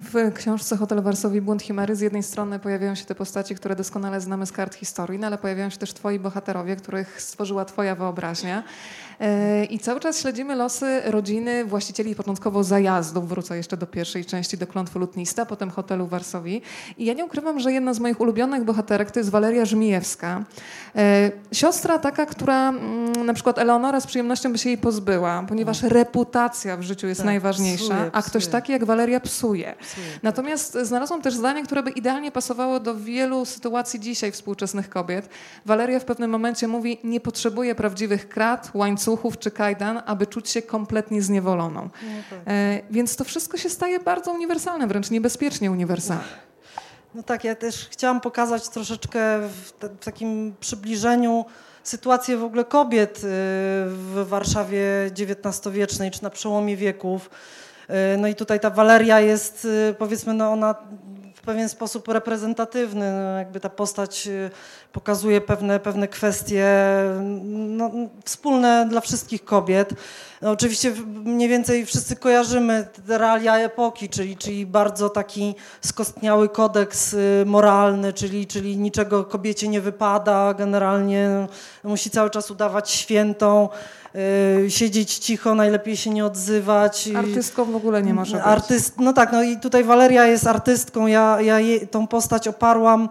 W książce Hotel Warsowi Błąd Chimery z jednej strony pojawiają się te postaci, które doskonale znamy z kart historii, no ale pojawiają się też twoi bohaterowie, których stworzyła twoja wyobraźnia. E, I cały czas śledzimy losy rodziny właścicieli początkowo zajazdów. Wrócę jeszcze do pierwszej części, do klątwy lutnista, potem hotelu w Warszawie. I ja nie ukrywam, że jedna z moich ulubionych bohaterek to jest Waleria Żmijewska. E, siostra taka, która mm, na przykład Eleonora z przyjemnością by się jej pozbyła, ponieważ reputacja w życiu jest tak, najważniejsza, psuje, a ktoś taki jak Waleria psuje. Absolutnie. Natomiast znalazłam też zdanie, które by idealnie pasowało do wielu sytuacji dzisiaj współczesnych kobiet. Waleria w pewnym momencie mówi, nie potrzebuje prawdziwych krat, łańcuchów czy kajdan, aby czuć się kompletnie zniewoloną. No tak. E, więc to wszystko się staje bardzo uniwersalne, wręcz niebezpiecznie uniwersalne. No tak, ja też chciałam pokazać troszeczkę w, te, w takim przybliżeniu sytuację w ogóle kobiet y, w Warszawie XIX-wiecznej czy na przełomie wieków. Y, no i tutaj ta Waleria jest, y, powiedzmy, no ona pewien sposób reprezentatywny. No jakby ta postać pokazuje pewne, pewne kwestie no, wspólne dla wszystkich kobiet. No, oczywiście mniej więcej wszyscy kojarzymy te realia epoki, czyli, czyli bardzo taki skostniały kodeks moralny, czyli, czyli niczego kobiecie nie wypada, generalnie musi cały czas udawać świętą. Y, siedzieć cicho, najlepiej się nie odzywać. Artystką w ogóle nie może być. Artyst, no tak, no i tutaj Waleria jest artystką, ja, ja je, tą postać oparłam,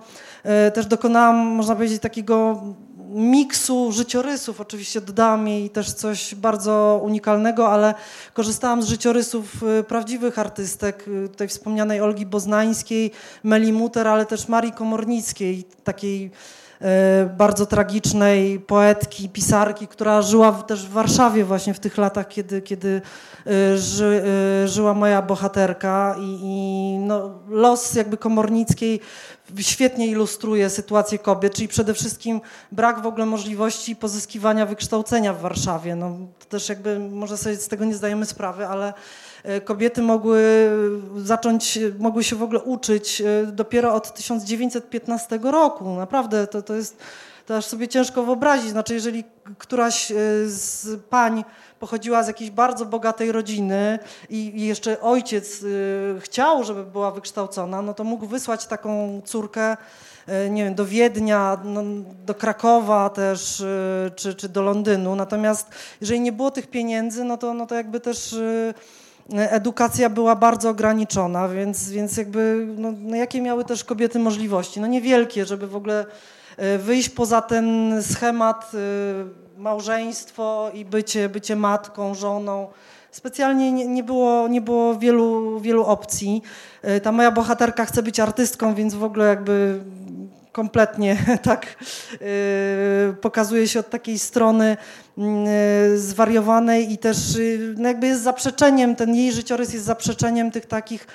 y, też dokonałam, można powiedzieć, takiego miksu życiorysów. Oczywiście dodałam jej też coś bardzo unikalnego, ale korzystałam z życiorysów y, prawdziwych artystek, tutaj wspomnianej Olgi Boznańskiej, Meli Muter, ale też Marii Komornickiej, takiej bardzo tragicznej poetki, pisarki, która żyła też w Warszawie właśnie w tych latach, kiedy, kiedy e, ży, e, żyła moja bohaterka i, i no, los jakby Komornickiej świetnie ilustruje sytuację kobiet, czyli przede wszystkim brak w ogóle możliwości pozyskiwania wykształcenia w Warszawie. No, to też jakby może sobie z tego nie zdajemy sprawy, ale E, kobiety mogły zacząć, mogły się w ogóle uczyć e, dopiero od 1915 roku. Naprawdę to, to jest, to aż sobie ciężko wyobrazić. Znaczy, jeżeli któraś e, z pań pochodziła z jakiejś bardzo bogatej rodziny i jeszcze ojciec chciał, żeby była wykształcona, no to mógł wysłać taką córkę nie wiem, do Wiednia, no, do Krakowa też, czy, czy do Londynu. Natomiast jeżeli nie było tych pieniędzy, no to, no to jakby też edukacja była bardzo ograniczona, więc, więc jakby, no, no jakie miały też kobiety możliwości? No niewielkie, żeby w ogóle e, wyjść poza ten schemat e, małżeństwo i bycie, bycie matką, żoną. Specjalnie nie, nie, było, nie było wielu, wielu opcji. E, ta moja bohaterka chce być artystką, więc w ogóle jakby kompletnie tak yy, pokazuje się od takiej strony yy, zwariowanej i też yy, no jakby jest zaprzeczeniem, ten jej życiorys jest zaprzeczeniem tych takich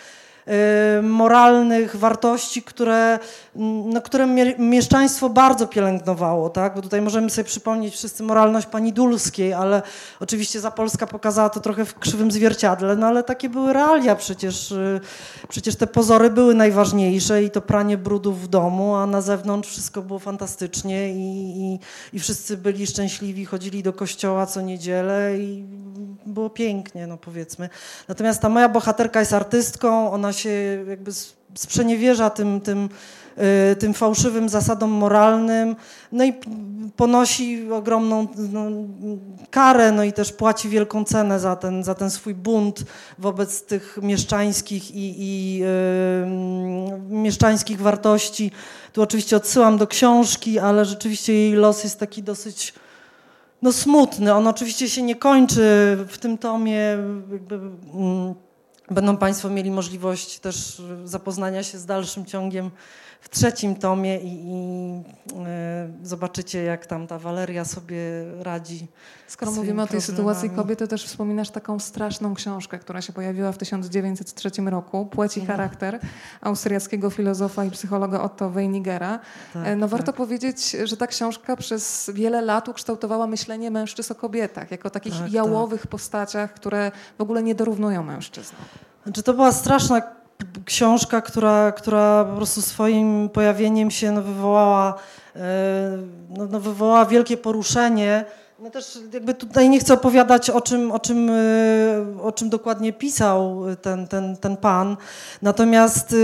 Y, moralnych wartości, które, mm, no, które mieszczaństwo bardzo pielęgnowało, tak? Bo tutaj możemy sobie przypomnieć wszyscy moralność pani Dulskiej, ale oczywiście za Polska pokazała to trochę w krzywym zwierciadle, no ale takie były realia przecież. Y, przecież te pozory były najważniejsze i to pranie brudów w domu, a na zewnątrz wszystko było fantastycznie i, i, i wszyscy byli szczęśliwi, chodzili do kościoła co niedzielę i było pięknie, no powiedzmy. Natomiast ta moja bohaterka jest artystką, ona się jakby sprzeniewierza tym, tym, tym fałszywym zasadom moralnym, no i ponosi ogromną no, karę, no i też płaci wielką cenę za ten, za ten swój bunt wobec tych mieszczańskich i, i yy, mieszczańskich wartości. Tu oczywiście odsyłam do książki, ale rzeczywiście jej los jest taki dosyć no, smutny. On oczywiście się nie kończy w tym tomie. Mm, Będą Państwo mieli możliwość też zapoznania się z dalszym ciągiem w trzecim tomie i, i e, zobaczycie, jak tam ta Waleria sobie radzi. Skoro mówimy o tej sytuacji kobiety, też wspominasz taką straszną książkę, która się pojawiła w 1903 roku, Płeć i mhm. charakter, austriackiego filozofa i psychologa Otto Weinigera. Tak, e, no warto tak. powiedzieć, że ta książka przez wiele lat ukształtowała myślenie mężczyzn o kobietach, jako takich tak, jałowych tak. postaciach, które w ogóle nie dorównują mężczyznom. Znaczy, to była straszna książka, która, która po prostu swoim pojawieniem się no, wywołała, e, no, no, wywołała wielkie poruszenie. No też jakby tutaj nie chcę opowiadać o czym, o czym, e, o czym dokładnie pisał ten, ten, ten pan. Natomiast e,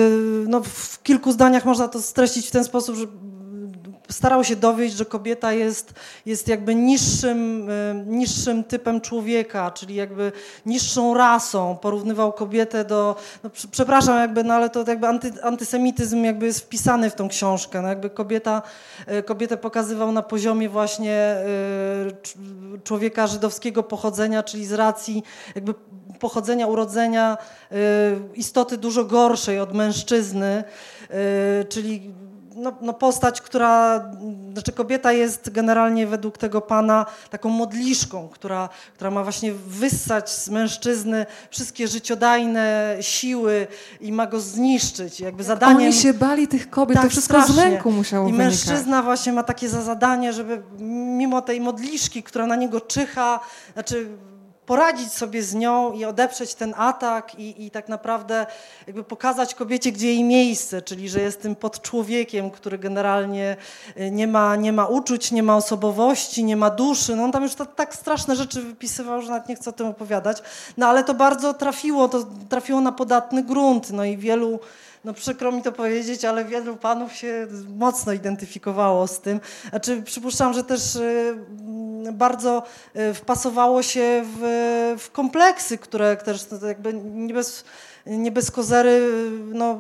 no, w kilku zdaniach można to streścić w ten sposób, że starał się dowieść, że kobieta jest, jest jakby niższym, y, niższym typem człowieka, czyli jakby niższą rasą. Porównywał kobietę do, no, przepraszam, jakby, no ale to jakby anty, antysemityzm jakby jest wpisany w tą książkę. No, jakby kobieta, y, kobietę pokazywał na poziomie właśnie y, człowieka żydowskiego pochodzenia, czyli z racji jakby pochodzenia, urodzenia istoty dużo gorszej od mężczyzny, czyli no, no, postać, która, znaczy kobieta jest generalnie według tego pana taką modliszką, która, która ma właśnie wyssać z mężczyzny wszystkie życiodajne siły i ma go zniszczyć. Jakby zadaniem, Oni się bali tych kobiet, tak, to wszystko strasznie. z lęku musiało I wynikać. mężczyzna właśnie ma takie za zadanie, żeby mimo tej modliszki, która na niego czyha, znaczy poradzić sobie z nią i odeprzeć ten atak i, i, tak naprawdę jakby pokazać kobiecie, gdzie jej miejsce, czyli że jest tym podczłowiekiem, który generalnie y, nie ma, nie ma uczuć, nie ma osobowości, nie ma duszy. No on tam już to, tak straszne rzeczy wypisywał, że nawet nie chcę o tym opowiadać. No ale to bardzo trafiło, to trafiło na podatny grunt. No i wielu no przykro mi to powiedzieć, ale wielu panów się mocno identyfikowało z tym. Znaczy, przypuszczam, że też y, bardzo y, wpasowało się w, w kompleksy, które też no, jakby nie bez, nie bez kozery no,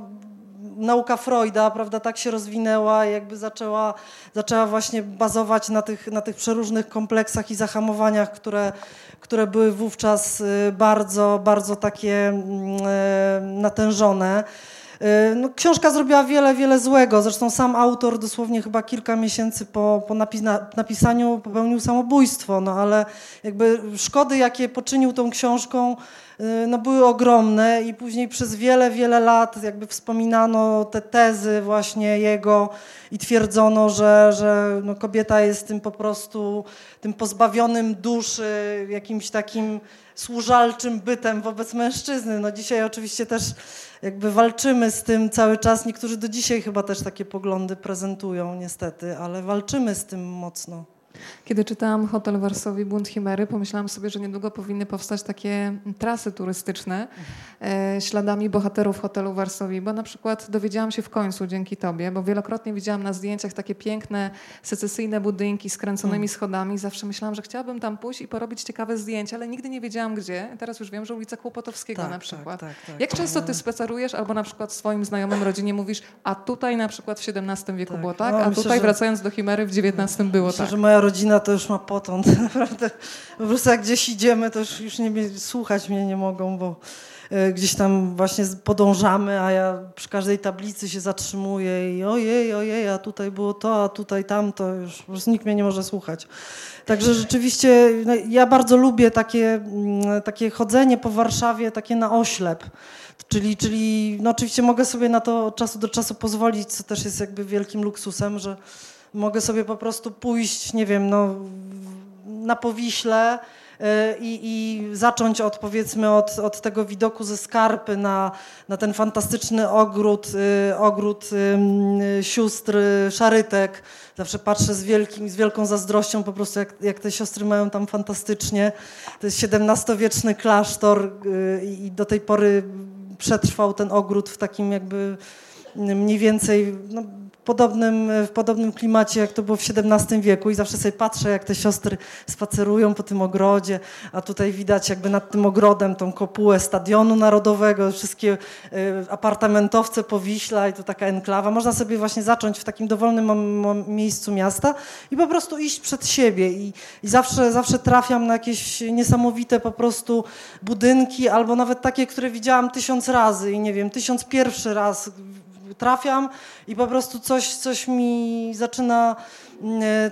nauka Freuda, prawda, tak się rozwinęła jakby zaczęła, zaczęła właśnie bazować na tych, na tych przeróżnych kompleksach i zahamowaniach, które, które były wówczas y, bardzo, bardzo takie mm, natężone. Y, no, książka zrobiła wiele, wiele złego. Zresztą sam autor dosłownie chyba kilka miesięcy po, po napisaniu popełnił samobójstwo, no ale jakby szkody, jakie poczynił tą książką, y, no, były ogromne i później przez wiele, wiele lat jakby wspominano te tezy właśnie jego i twierdzono, że, że no, kobieta jest tym po prostu, tym pozbawionym duszy, jakimś takim służalczym bytem wobec mężczyzny. No dzisiaj oczywiście też jakby walczymy z tym cały czas. Niektórzy do dzisiaj chyba też takie poglądy prezentują niestety, ale walczymy z tym mocno. Kiedy czytałam Hotel Warszawie Bunt Chimery, pomyślałam sobie, że niedługo powinny powstać takie trasy turystyczne e, śladami bohaterów hotelu Warszawie, bo na przykład dowiedziałam się w końcu dzięki tobie, bo wielokrotnie widziałam na zdjęciach takie piękne, secesyjne budynki z kręconymi mm. schodami. Zawsze myślałam, że chciałabym tam pójść i porobić ciekawe zdjęcia, ale nigdy nie wiedziałam gdzie. Teraz już wiem, że ulica Kłopotowskiego tak, na tak, przykład. Tak, tak, Jak często ty spacerujesz albo na przykład swoim znajomym rodzinie mówisz, a tutaj na przykład w XVII wieku tak. było tak, no, a myślę, tutaj wracając do Chimery w XIX było myślę, tak. że moja rodzina to już ma potąd. Naprawdę. Po prostu jak gdzieś idziemy, to już, już nie, słuchać mnie nie mogą, bo e, gdzieś tam właśnie podążamy, a ja przy każdej tablicy się zatrzymuję i ojej, ojej, a tutaj było to, a tutaj tamto, już po prostu nikt mnie nie może słuchać. Także rzeczywiście no, ja bardzo lubię takie, mm, takie chodzenie po Warszawie, takie na oślep. Czyli, czyli no oczywiście mogę sobie na to od czasu do czasu pozwolić, co też jest jakby wielkim luksusem, że mogę sobie po prostu pójść, nie wiem, no, na Powiśle y, i, i zacząć od powiedzmy od, od tego widoku ze skarpy na, na ten fantastyczny ogród, y, ogród sióstr Szarytek. Zawsze patrzę z, wielkim, z wielką zazdrością po prostu jak, jak te siostry mają tam fantastycznie. To jest XVII-wieczny klasztor y, i do tej pory przetrwał ten ogród w takim jakby mniej więcej no, podobnym, w podobnym klimacie, jak to było w XVII wieku i zawsze sobie patrzę, jak te siostry spacerują po tym ogrodzie, a tutaj widać jakby nad tym ogrodem tą kopułę Stadionu Narodowego, wszystkie y, apartamentowce Powiśla i to taka enklawa. Można sobie właśnie zacząć w takim dowolnym miejscu miasta i po prostu iść przed siebie i, i zawsze, zawsze trafiam na jakieś niesamowite po prostu budynki albo nawet takie, które widziałam tysiąc razy i nie wiem, tysiąc pierwszy raz trafiam i po prostu coś, coś mi zaczyna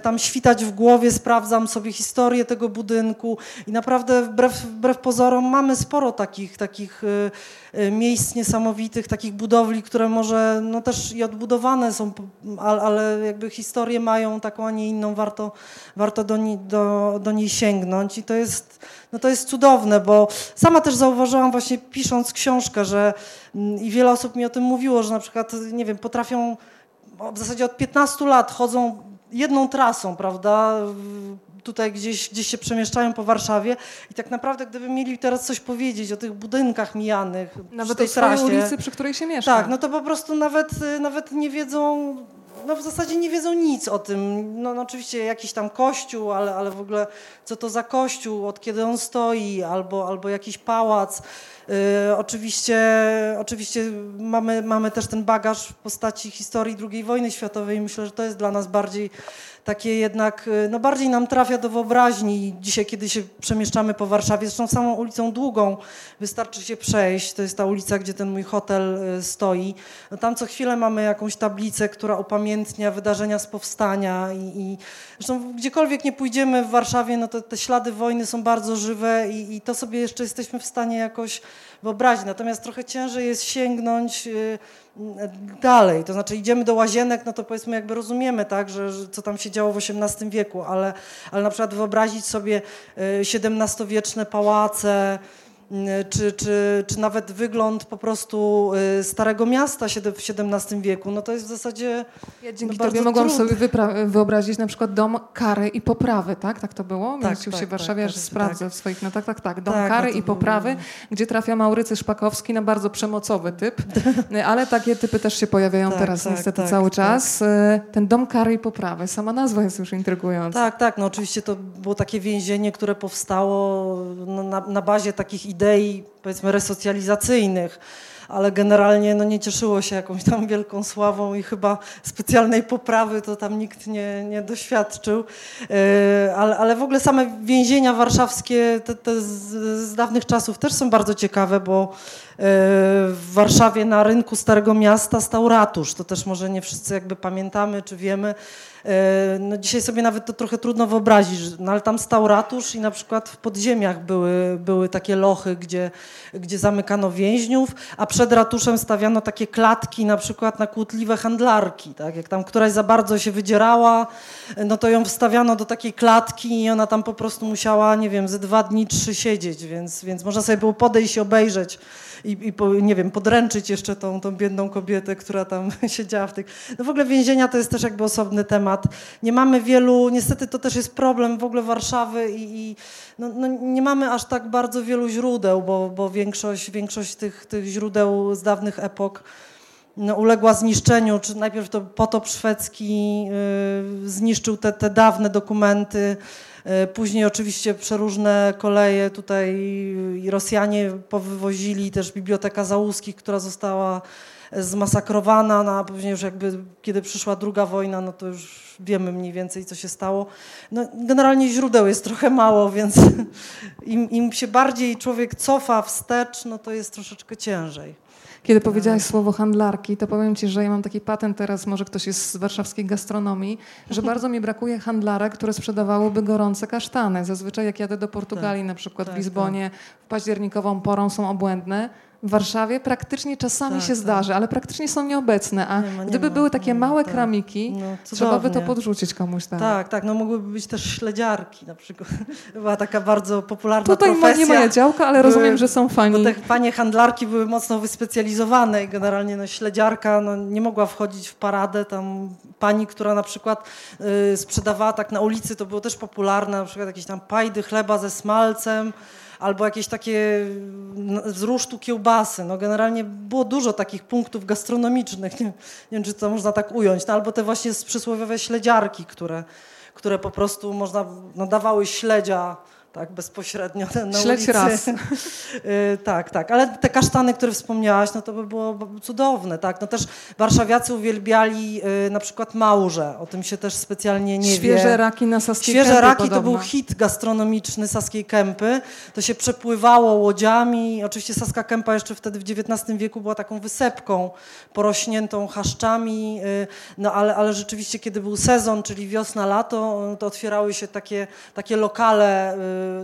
tam świtać w głowie, sprawdzam sobie historię tego budynku i naprawdę wbrew, wbrew pozorom mamy sporo takich, takich y, y, miejsc niesamowitych, takich budowli, które może no też i odbudowane są, ale jakby historię mają taką, a nie inną, warto, warto do, niej, do, do niej sięgnąć. I to jest, no to jest cudowne, bo sama też zauważyłam właśnie pisząc książkę, że i wiele osób mi o tym mówiło, że na przykład, nie wiem, potrafią w zasadzie od 15 lat chodzą jedną trasą, prawda? Tutaj gdzieś, gdzieś się przemieszczają po Warszawie i tak naprawdę gdyby mieli teraz coś powiedzieć o tych budynkach mijanych Nawet tej o trasie, ulicy, przy której się mieszka. Tak, no to po prostu nawet, nawet nie wiedzą no w zasadzie nie wiedzą nic o tym. No, no, oczywiście jakiś tam kościół, ale, ale w ogóle co to za kościół, od kiedy on stoi, albo, albo jakiś pałac. Yy, oczywiście oczywiście mamy, mamy też ten bagaż w postaci historii II wojny światowej myślę, że to jest dla nas bardziej takie jednak, y, no bardziej nam trafia do wyobraźni. Dzisiaj, kiedy się przemieszczamy po Warszawie, zresztą samą ulicą Długą, wystarczy się przejść, to jest ta ulica, gdzie ten mój hotel y, stoi. No tam co chwilę mamy jakąś tablicę, która upamiętnia wydarzenia z powstania i, i zresztą gdziekolwiek nie pójdziemy w Warszawie, no to te ślady wojny są bardzo żywe i, i to sobie jeszcze jesteśmy w stanie jakoś wyobrazić. Natomiast trochę ciężej jest sięgnąć y, dalej, to znaczy idziemy do łazienek, no to powiedzmy jakby rozumiemy, tak, że, że co tam się działo w XVIII wieku, ale, ale na przykład wyobrazić sobie XVII-wieczne y, pałace, czy, czy, czy nawet wygląd po prostu Starego Miasta w XVII wieku, no to jest w zasadzie Ja dzięki no Tobie mogłam trudne. sobie wyobrazić na przykład dom kary i poprawy, tak? Tak to było? Tak, Mieścił tak, się w Warszawie, tak, tak, sprawdzę tak. w swoich notach, tak, tak. Dom tak, kary no i poprawy, było... gdzie trafia Maurycy Szpakowski na bardzo przemocowy typ, ale takie typy też się pojawiają tak, teraz tak, niestety cały czas. E, ten dom kary i poprawy, sama nazwa jest już intrygująca. Tak, tak, no oczywiście to było takie więzienie, które powstało no, na, na bazie takich idei, powiedzmy, resocjalizacyjnych ale generalnie no, nie cieszyło się jakąś tam wielką sławą i chyba specjalnej poprawy to tam nikt nie, nie doświadczył. E, ale, ale w ogóle same więzienia warszawskie te, te z, z dawnych czasów też są bardzo ciekawe, bo e, w Warszawie na rynku Starego Miasta stał ratusz. To też może nie wszyscy jakby pamiętamy czy wiemy. E, no dzisiaj sobie nawet to trochę trudno wyobrazić, no ale tam stał ratusz i na przykład w podziemiach były, były takie lochy, gdzie, gdzie zamykano więźniów, a przed ratuszem stawiano takie klatki na przykład na kłótliwe handlarki. Tak? Jak tam któraś za bardzo się wydzierała, no to ją wstawiano do takiej klatki i ona tam po prostu musiała, nie wiem, ze dwa dni, trzy siedzieć, więc, więc można sobie było podejść i obejrzeć i, i po, nie wiem, podręczyć jeszcze tą, tą biedną kobietę, która tam siedziała w tych... No w ogóle więzienia to jest też jakby osobny temat. Nie mamy wielu, niestety to też jest problem w ogóle Warszawy i, i no, no nie mamy aż tak bardzo wielu źródeł, bo, bo większość, większość tych, tych źródeł z dawnych epok no, uległa zniszczeniu, czy najpierw to potop szwedzki yy, zniszczył te, te dawne dokumenty, później oczywiście przeróżne koleje tutaj Rosjanie powywozili też Biblioteka Załuskich, która została zmasakrowana, no, a później już jakby kiedy przyszła druga wojna, no to już wiemy mniej więcej co się stało. No, generalnie źródeł jest trochę mało, więc im, im się bardziej człowiek cofa wstecz, no to jest troszeczkę ciężej. Kiedy powiedziałaś słowo handlarki, to powiem ci, że ja mam taki patent teraz, może ktoś jest z warszawskiej gastronomii, że bardzo mi brakuje handlarek, które sprzedawałyby gorące kasztany. Zazwyczaj jak jadę do Portugalii, tak, na przykład tak, w Lizbonie, tak. w październikową porą są obłędne, w Warszawie praktycznie czasami tak, się tak. zdarzy, ale praktycznie są nieobecne. A nie ma, nie gdyby ma. były takie małe tak. kramiki, no, trzeba by to podrzucić komuś tam. Tak, tak, no mogłyby być też śledziarki na przykład. Była taka bardzo popularna Tutaj profesja. Tutaj nie moja działka, ale były, rozumiem, że są fani. Bo te panie handlarki były mocno wyspecjalizowane i generalnie no, śledziarka no, nie mogła wchodzić w paradę. Tam pani, która na przykład y, sprzedawała tak na ulicy, to było też popularne, na przykład jakieś tam pajdy chleba ze smalcem, albo jakieś takie z rusztu kiełbasy. No generalnie było dużo takich punktów gastronomicznych, nie, nie wiem, czy to można tak ująć, no, albo te właśnie przysłowiowe śledziarki, które, które po prostu można, no, dawały śledzia tak, bezpośrednio na Śledź ulicy. raz. Y, tak, tak, ale te kasztany, które wspomniałaś, no to by było cudowne, tak. No też warszawiacy uwielbiali y, na przykład małże, o tym się też specjalnie nie Świeże wie. Świeże raki na Saskiej Świeże Kępy raki podobno. to był hit gastronomiczny Saskiej Kępy. To się przepływało łodziami. Oczywiście Saska Kępa jeszcze wtedy w XIX wieku była taką wysepką porośniętą chaszczami, y, no ale, ale rzeczywiście kiedy był sezon, czyli wiosna, lato, to otwierały się takie, takie lokale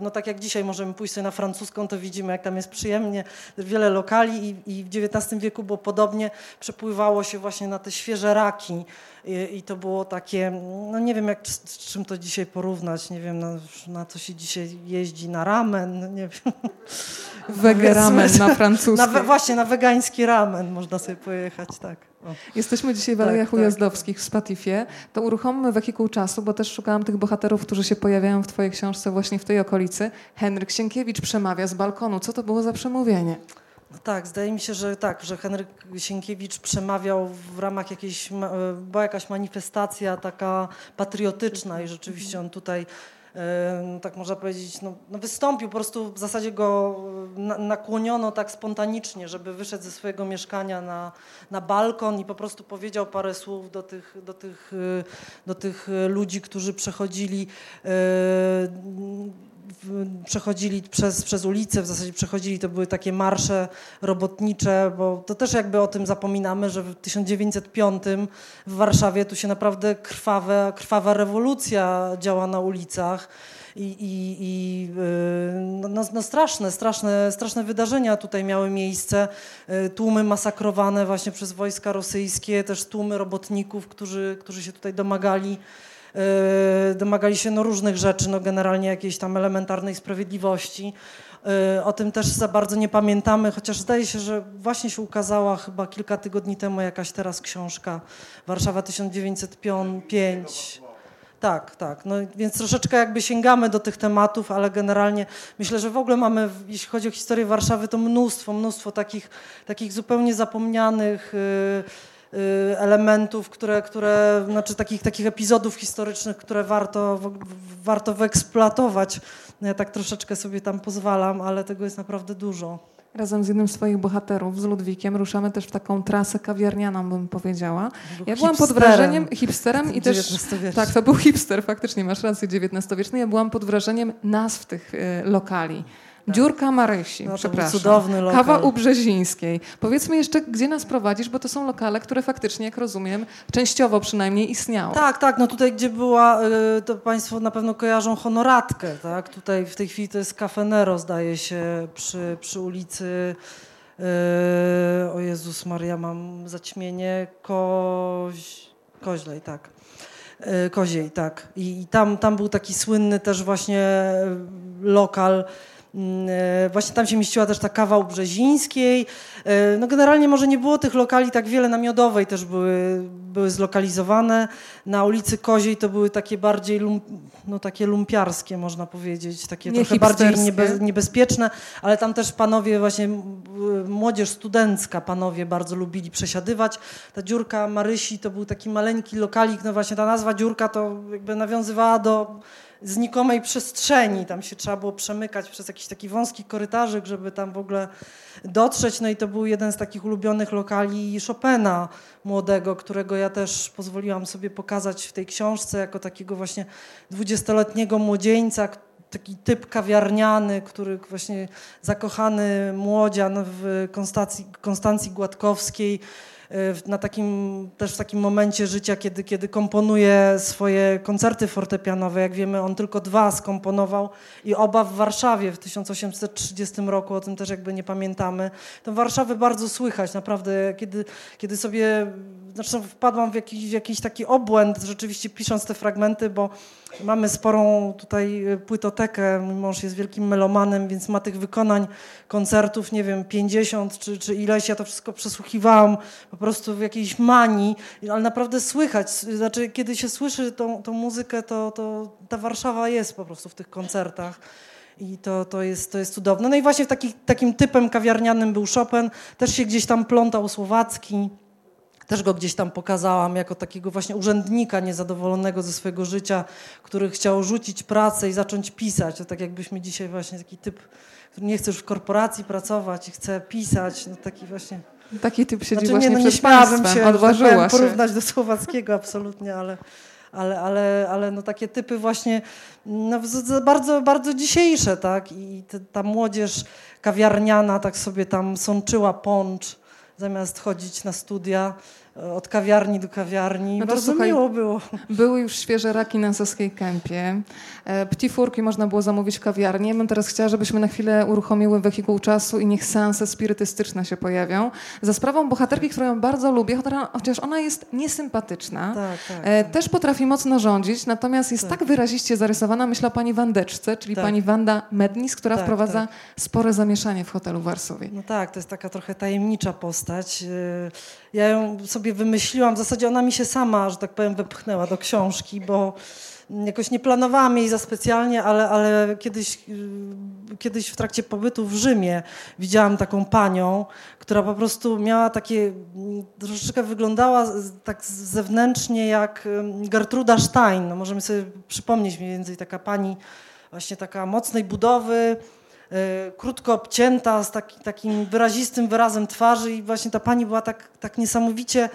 no tak jak dzisiaj możemy pójść sobie na francuską, to widzimy, jak tam jest przyjemnie, wiele lokali i, i w XIX wieku było podobnie, przepływało się właśnie na te świeże raki i, i to było takie, no nie wiem, jak, z, z, czym to dzisiaj porównać, nie wiem, na, na co się dzisiaj jeździ, na ramen, no nie wiem. Wege ramen na francuski. Na, właśnie, na wegański ramen można sobie pojechać, tak. Jesteśmy dzisiaj w Alejach tak, tak. Ujazdowskich tak. w Spatifie. To uruchommy wehikuł czasu, bo też szukałam tych bohaterów, którzy się pojawiają w twojej książce właśnie w tej okolicy. Henryk Sienkiewicz przemawia z balkonu. Co to było za przemówienie? No tak, zdaje mi się, że tak, że Henryk Sienkiewicz przemawiał w ramach jakiejś, była jakaś manifestacja taka patriotyczna i rzeczywiście on tutaj tak można powiedzieć, no, no, wystąpił, po prostu w zasadzie go nakłoniono tak spontanicznie, żeby wyszedł ze swojego mieszkania na, na balkon i po prostu powiedział parę słów do tych, do tych, do tych ludzi, którzy przechodzili przechodzili przez, przez ulicę, w zasadzie przechodzili, to były takie marsze robotnicze, bo to też jakby o tym zapominamy, że w 1905 w Warszawie tu się naprawdę krwawe, krwawa rewolucja działa na ulicach i, i, i y, no, no, no, straszne, straszne, straszne wydarzenia tutaj miały miejsce. Y, tłumy masakrowane właśnie przez wojska rosyjskie, też tłumy robotników, którzy, którzy się tutaj domagali domagali się no, różnych rzeczy, no, generalnie jakiejś tam elementarnej sprawiedliwości. Y, o tym też za bardzo nie pamiętamy, chociaż zdaje się, że właśnie się ukazała chyba kilka tygodni temu jakaś teraz książka Warszawa 1905. Tak, tak. No, więc troszeczkę jakby sięgamy do tych tematów, ale generalnie myślę, że w ogóle mamy, jeśli chodzi o historię Warszawy, to mnóstwo, mnóstwo takich, takich zupełnie zapomnianych. Yy, elementów, które, które znaczy takich, takich epizodów historycznych, które warto, warto wyeksploatować. No ja tak troszeczkę sobie tam pozwalam, ale tego jest naprawdę dużo. Razem z jednym z swoich bohaterów, z Ludwikiem, ruszamy też w taką trasę kawiarnianą, bym powiedziała. Ja byłam pod wrażeniem hipsterem i też. Tak, to był hipster, faktycznie masz rację, XIX-wieczny. Ja byłam pod wrażeniem nazw tych y, lokali. Tak. Dziurka Marysi, no, przepraszam. Cudowny lokal. Kawa u Brzezińskiej. Powiedzmy jeszcze, gdzie nas prowadzisz, bo to są lokale, które faktycznie, jak rozumiem, częściowo przynajmniej istniały. Tak, tak. No tutaj, gdzie była, y, to Państwo na pewno kojarzą honoratkę, tak? Tutaj w tej chwili to jest Cafe Nero, zdaje się, przy, przy ulicy... Yy, o Jezus Maria, mam zaćmienie. Koź... Koźlej, tak. Yy, Koziej, tak. I, i tam, tam był taki słynny też właśnie lokal, właśnie tam się mieściła też ta kawa u Brzezińskiej. E, no generalnie może nie było tych lokali tak wiele, na Miodowej też były, były zlokalizowane. Na ulicy Koziej to były takie bardziej lum, no takie lumpiarskie, można powiedzieć, takie nie trochę bardziej niebe, niebezpieczne, ale tam też panowie właśnie, młodzież studencka, panowie bardzo lubili przesiadywać. Ta dziurka Marysi to był taki maleńki lokalik, no właśnie ta nazwa dziurka to jakby nawiązywała do znikomej przestrzeni. Tam się trzeba było przemykać przez jakiś taki wąski korytarzyk, żeby tam w ogóle dotrzeć. No i to był jeden z takich ulubionych lokali Chopina młodego, którego ja też pozwoliłam sobie pokazać w tej książce jako takiego właśnie dwudziestoletniego młodzieńca, taki typ kawiarniany, który właśnie zakochany młodzian w Konstancji, Konstancji Gładkowskiej, na takim, też w takim momencie życia, kiedy, kiedy komponuje swoje koncerty fortepianowe. Jak wiemy, on tylko dwa skomponował i oba w Warszawie w 1830 roku, o tym też jakby nie pamiętamy. To Warszawy bardzo słychać, naprawdę, kiedy, kiedy sobie, znaczy wpadłam w jakiś, w jakiś taki obłęd, rzeczywiście pisząc te fragmenty, bo Mamy sporą tutaj płytotekę. Mój mąż jest wielkim melomanem, więc ma tych wykonań koncertów, nie wiem, 50 czy, czy ileś. Ja to wszystko przesłuchiwałam po prostu w jakiejś manii, ale naprawdę słychać. Znaczy, kiedy się słyszy tą, tą muzykę, to, to ta Warszawa jest po prostu w tych koncertach. I to, to, jest, to jest cudowne. No i właśnie taki, takim typem kawiarnianym był Chopin. Też się gdzieś tam plątał Słowacki. Też go gdzieś tam pokazałam jako takiego właśnie urzędnika niezadowolonego ze swojego życia, który chciał rzucić pracę i zacząć pisać. To tak jakbyśmy dzisiaj właśnie taki typ, który nie chce już w korporacji pracować i chce pisać, no taki właśnie... Taki typ siedzi znaczy, właśnie nie, no, nie śmiałabym się, odważyła tak się. porównać do słowackiego absolutnie, ale, ale, ale, ale no takie typy właśnie no, bardzo, bardzo dzisiejsze, tak? I ta młodzież kawiarniana tak sobie tam sączyła poncz zamiast chodzić na studia od kawiarni do kawiarni. No to Bardzo słuchaj, miło było. Były już świeże raki na Saskiej Kępie. E, Ptifurki można było zamówić w kawiarni. Ja bym teraz chciała, żebyśmy na chwilę uruchomiły wehikuł czasu i niech seanse spirytystyczne się pojawią. Za sprawą bohaterki, którą bardzo lubię, chociaż ona jest niesympatyczna. Tak, tak, e, tak. Też potrafi mocno rządzić, natomiast jest tak, tak wyraziście zarysowana, myślę o pani Wandeczce, czyli tak. pani Wanda Mednis, która tak, wprowadza spore zamieszanie w hotelu w Warszawie. No tak, to jest taka trochę tajemnicza postać. Y, ja ją sobie wymyśliłam, w zasadzie ona mi się sama, że tak powiem, wepchnęła do książki, bo jakoś nie planowałam jej za specjalnie, ale, ale kiedyś, y, kiedyś w trakcie pobytu w Rzymie widziałam taką panią, która po prostu miała takie, troszeczkę wyglądała tak zewnętrznie jak Gertruda Stein. No możemy sobie przypomnieć mniej więcej taka pani właśnie taka mocnej budowy, krótko obcięta, z taki, takim wyrazistym wyrazem twarzy i właśnie ta pani była tak, tak niesamowicie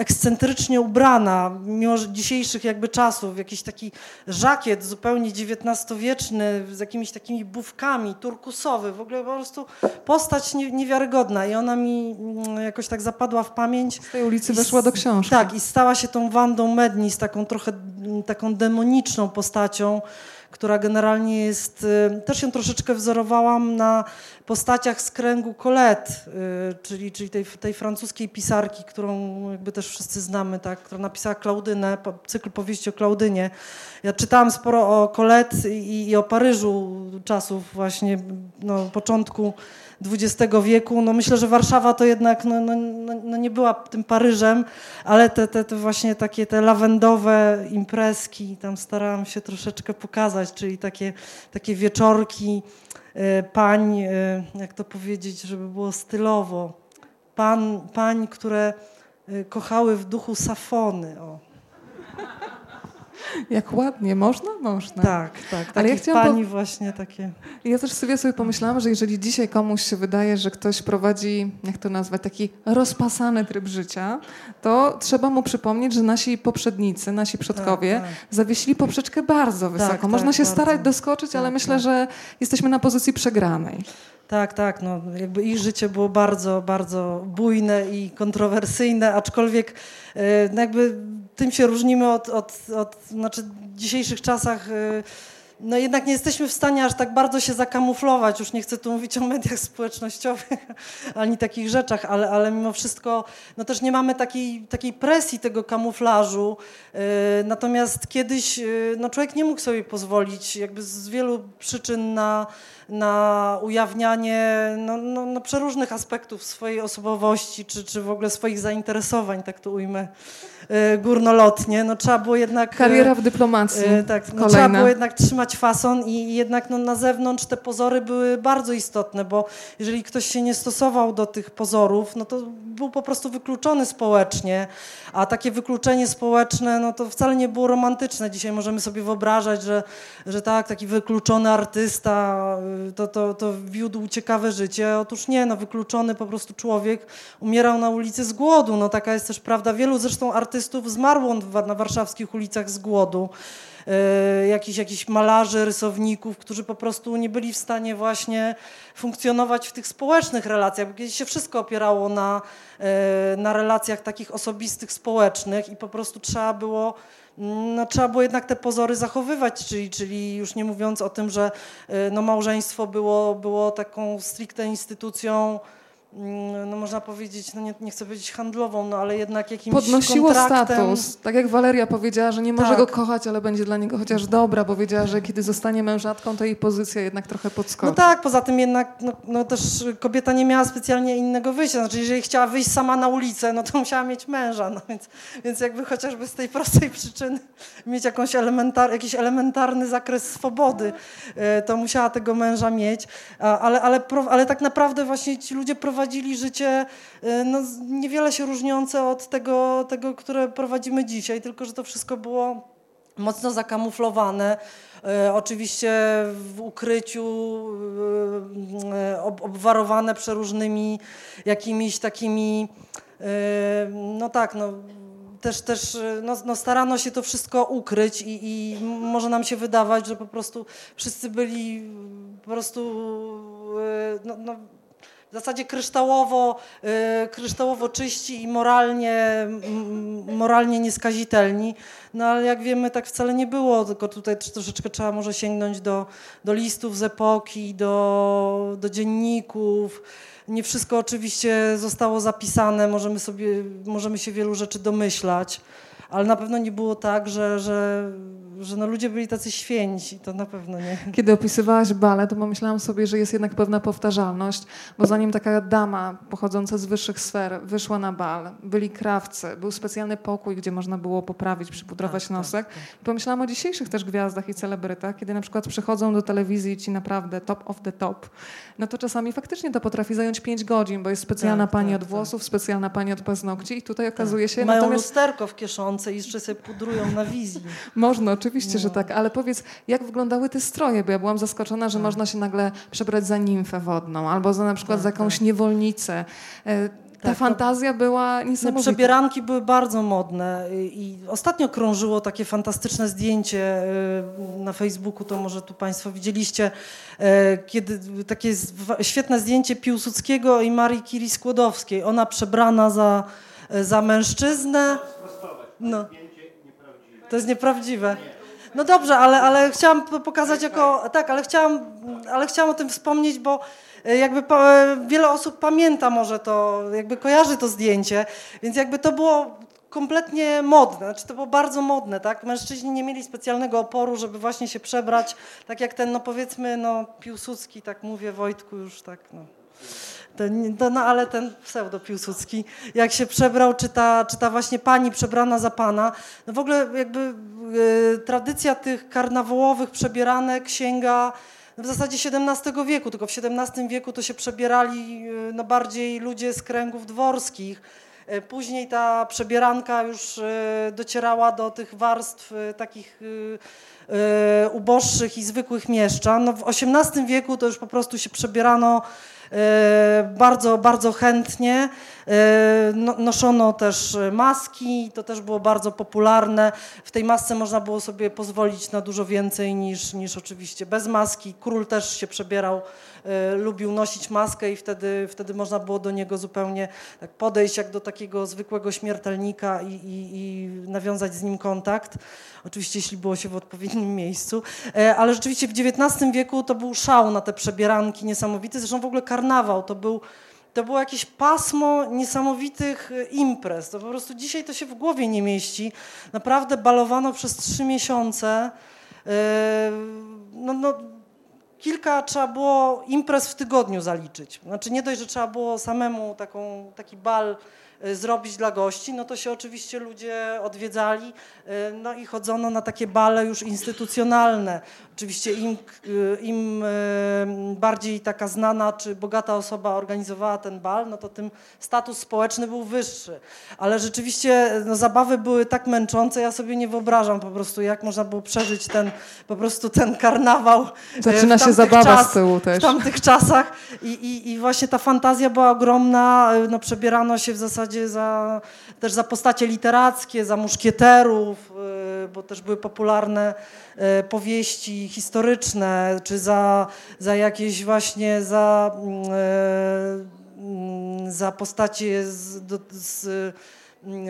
ekscentrycznie ubrana, mimo dzisiejszych jakby czasów, jakiś taki żakiet zupełnie XIX-wieczny z jakimiś takimi bufkami, turkusowy, w ogóle po prostu postać nie, niewiarygodna i ona mi mm, jakoś tak zapadła w pamięć. Z tej ulicy weszła do książki. Tak, i stała się tą Wandą Medni, z taką trochę taką demoniczną postacią, która generalnie jest, y, też ją troszeczkę wzorowałam na postaciach z kręgu Colette, y, czyli, czyli tej, tej francuskiej pisarki, którą jakby też wszyscy znamy, tak, która napisała Klaudynę, cykl powieści o Klaudynie. Ja czytałam sporo o Colette i, i o Paryżu czasów właśnie no, początku XX wieku. No myślę, że Warszawa to jednak no, no, no, no nie była tym Paryżem, ale te, te, te, właśnie takie te lawendowe imprezki tam starałam się troszeczkę pokazać, czyli takie, takie wieczorki e, pań, e, jak to powiedzieć, żeby było stylowo, pan, pań, które kochały w duchu safony. O. Jak ładnie, można? Można. Tak, tak. Ale ja chciałam pani po... właśnie takie. Ja też sobie sobie pomyślałam, że jeżeli dzisiaj komuś się wydaje, że ktoś prowadzi, jak to nazwać, taki rozpasany tryb życia, to trzeba mu przypomnieć, że nasi poprzednicy, nasi przodkowie tak, tak. zawiesili poprzeczkę bardzo wysoko. Tak, Można tak, się bardzo. starać doskoczyć, ale tak, myślę, tak. że jesteśmy na pozycji przegranej. Tak, tak. No, jakby ich życie było bardzo, bardzo bujne i kontrowersyjne, aczkolwiek e, no jakby tym się różnimy od, od, od znaczy w dzisiejszych czasach e, no jednak nie jesteśmy w stanie aż tak bardzo się zakamuflować. Już nie chcę tu mówić o mediach społecznościowych ani takich rzeczach, ale, ale mimo wszystko no też nie mamy takiej, takiej presji tego kamuflażu. Yy, natomiast kiedyś yy, no człowiek nie mógł sobie pozwolić jakby z wielu przyczyn na, na ujawnianie no, no, no przeróżnych aspektów swojej osobowości, czy, czy w ogóle swoich zainteresowań, tak to ujmę yy, górnolotnie. No trzeba było jednak... Kariera w dyplomacji. tak, no, trzeba było jednak trzymać fason i jednak no, na zewnątrz te pozory były bardzo istotne, bo jeżeli ktoś się nie stosował do tych pozorów, no to był po prostu wykluczony społecznie, a takie wykluczenie społeczne, no to wcale nie było romantyczne. Dzisiaj możemy sobie wyobrażać, że, że tak, taki wykluczony artysta y, to, to, to wiódł ciekawe życie. Otóż nie, no wykluczony po prostu człowiek umierał na ulicy z głodu. No taka jest też prawda. Wielu zresztą artystów zmarło na warszawskich ulicach z głodu. E, jakichś, jakichś malarzy, rysowników, którzy po prostu nie byli w stanie właśnie funkcjonować w tych społecznych relacjach, kiedyś się wszystko opierało na, e, na relacjach takich osobistych, społecznych i po prostu trzeba było no, trzeba było jednak te pozory zachowywać, czyli, czyli już nie mówiąc o tym, że e, no, małżeństwo było, było taką stricte instytucją Mm, no można powiedzieć, no nie, nie, chcę powiedzieć handlową, no ale jednak jakimś Podnosiło kontraktem. status. Tak jak Waleria powiedziała, że nie może tak. go kochać, ale będzie dla niego chociaż dobra, bo wiedziała, że kiedy zostanie mężatką, to jej pozycja jednak trochę podskoczy. No tak, poza tym jednak no, no też kobieta nie miała specjalnie innego wyjścia. Znaczy, jeżeli chciała wyjść sama na ulicę, no to musiała mieć męża, no więc, więc jakby chociażby z tej prostej przyczyny mieć jakąś elementar, jakiś elementarny zakres swobody, e, to musiała tego męża mieć. Ale, ale, ale tak naprawdę właśnie ci ludzie prowadzili prowadzili życie y, no, niewiele się różniące od tego, tego, które prowadzimy dzisiaj, tylko że to wszystko było mocno zakamuflowane. Y, oczywiście w ukryciu, y, obwarowane przeróżnymi jakimiś takimi, no tak, no, też, też no, no, starano się to wszystko ukryć i, i, może nam się wydawać, że po prostu wszyscy byli po prostu no, no w zasadzie kryształowo, y, kryształowo czyści i moralnie, moralnie nieskazitelni. No ale jak wiemy, tak wcale nie było, tylko tutaj troszeczkę trzeba może sięgnąć do, do listów z epoki, do, do dzienników. Nie wszystko oczywiście zostało zapisane, możemy, sobie, możemy się wielu rzeczy domyślać, ale na pewno nie było tak, że, że że no ludzie byli tacy święci, to na pewno nie. Kiedy opisywałaś balet, to pomyślałam sobie, że jest jednak pewna powtarzalność, bo zanim taka dama pochodząca z wyższych sfer wyszła na bal, byli krawcy, był specjalny pokój, gdzie można było poprawić, przypudrować tak, tak nosek. Tak, tak. Pomyślałam o dzisiejszych też gwiazdach i celebrytach, kiedy na przykład przychodzą do telewizji ci naprawdę top of the top, no to czasami faktycznie to potrafi zająć 5 godzin, bo jest specjalna tak, pani tak, od włosów, specjalna pani od paznokci i tutaj okazuje się... Mają natomiast... lusterko w kieszonce i jeszcze sobie pudrują na wizji. Można, oczywiście oczywiście, no. że tak, ale powiedz, jak wyglądały te stroje, bo ja byłam zaskoczona, że tak. można się nagle przebrać za nimfę wodną, albo za na przykład tak, za jakąś tak. niewolnicę. E, ta tak, fantazja była niesamowita. No, przebieranki były bardzo modne i ostatnio krążyło takie fantastyczne zdjęcie y, na Facebooku, to może tu Państwo widzieliście, e, kiedy takie świetne zdjęcie Piłsudskiego i Marii Curie Skłodowskiej. Ona przebrana za, za mężczyznę. No. To jest nieprawdziwe. No dobrze, ale, ale chciałam pokazać jako. Tak, ale chciałam, ale chciałam o tym wspomnieć, bo e, jakby e, wiele osób pamięta może to, jakby kojarzy to zdjęcie, więc jakby to było kompletnie modne, znaczy to było bardzo modne, tak? Mężczyźni nie mieli specjalnego oporu, żeby właśnie się przebrać, tak jak ten, no powiedzmy, no Piłsudski, tak mówię, Wojtku już tak, no ten, no ale ten pseudo Piłsudski, jak się przebrał, czy ta, czy ta właśnie pani przebrana za pana, no w ogóle jakby y, tradycja tych karnawałowych przebieranek sięga w zasadzie XVII wieku, tylko w XVII wieku to się przebierali y, no, bardziej ludzie z kręgów dworskich. Y, później ta przebieranka już docierała do tych warstw takich uboższych i zwykłych mieszczan. No, w XVIII wieku to już po prostu się przebierano bardzo, bardzo chętnie. E, no, noszono też maski, to też było bardzo popularne. W tej masce można było sobie pozwolić na dużo więcej niż, niż oczywiście bez maski. Król też się przebierał, e, lubił nosić maskę i wtedy, wtedy można było do niego zupełnie tak podejść jak do takiego zwykłego śmiertelnika i, i, i nawiązać z nim kontakt. Oczywiście jeśli było się w odpowiednim miejscu. Ale rzeczywiście w XIX wieku to był szał na te przebieranki niesamowity. Zresztą w ogóle karnawał to był to było jakieś pasmo niesamowitych e, imprez. To po prostu dzisiaj to się w głowie nie mieści. Naprawdę balowano przez trzy miesiące. E, no, no, kilka trzeba było imprez w tygodniu zaliczyć. Znaczy nie dość, że trzeba było samemu taką, taki bal Y, zrobić dla gości, no to się oczywiście ludzie odwiedzali, y, no i chodzono na takie bale już instytucjonalne. Oczywiście im, y, im bardziej taka znana czy bogata osoba organizowała ten bal, no to tym status społeczny był wyższy. Ale rzeczywiście no, zabawy były tak męczące, ja sobie nie wyobrażam po prostu, jak można było przeżyć ten, po prostu ten karnawał. Zaczyna się zabawa czas, z tyłu też. W tamtych czasach i, i, i właśnie ta fantazja była ogromna, no przebierano się w zasadzie za, też za postacie literackie, za muszkieterów, y, bo też były popularne y, powieści historyczne, czy za, za jakieś właśnie za, y, za postacie z, z Mm,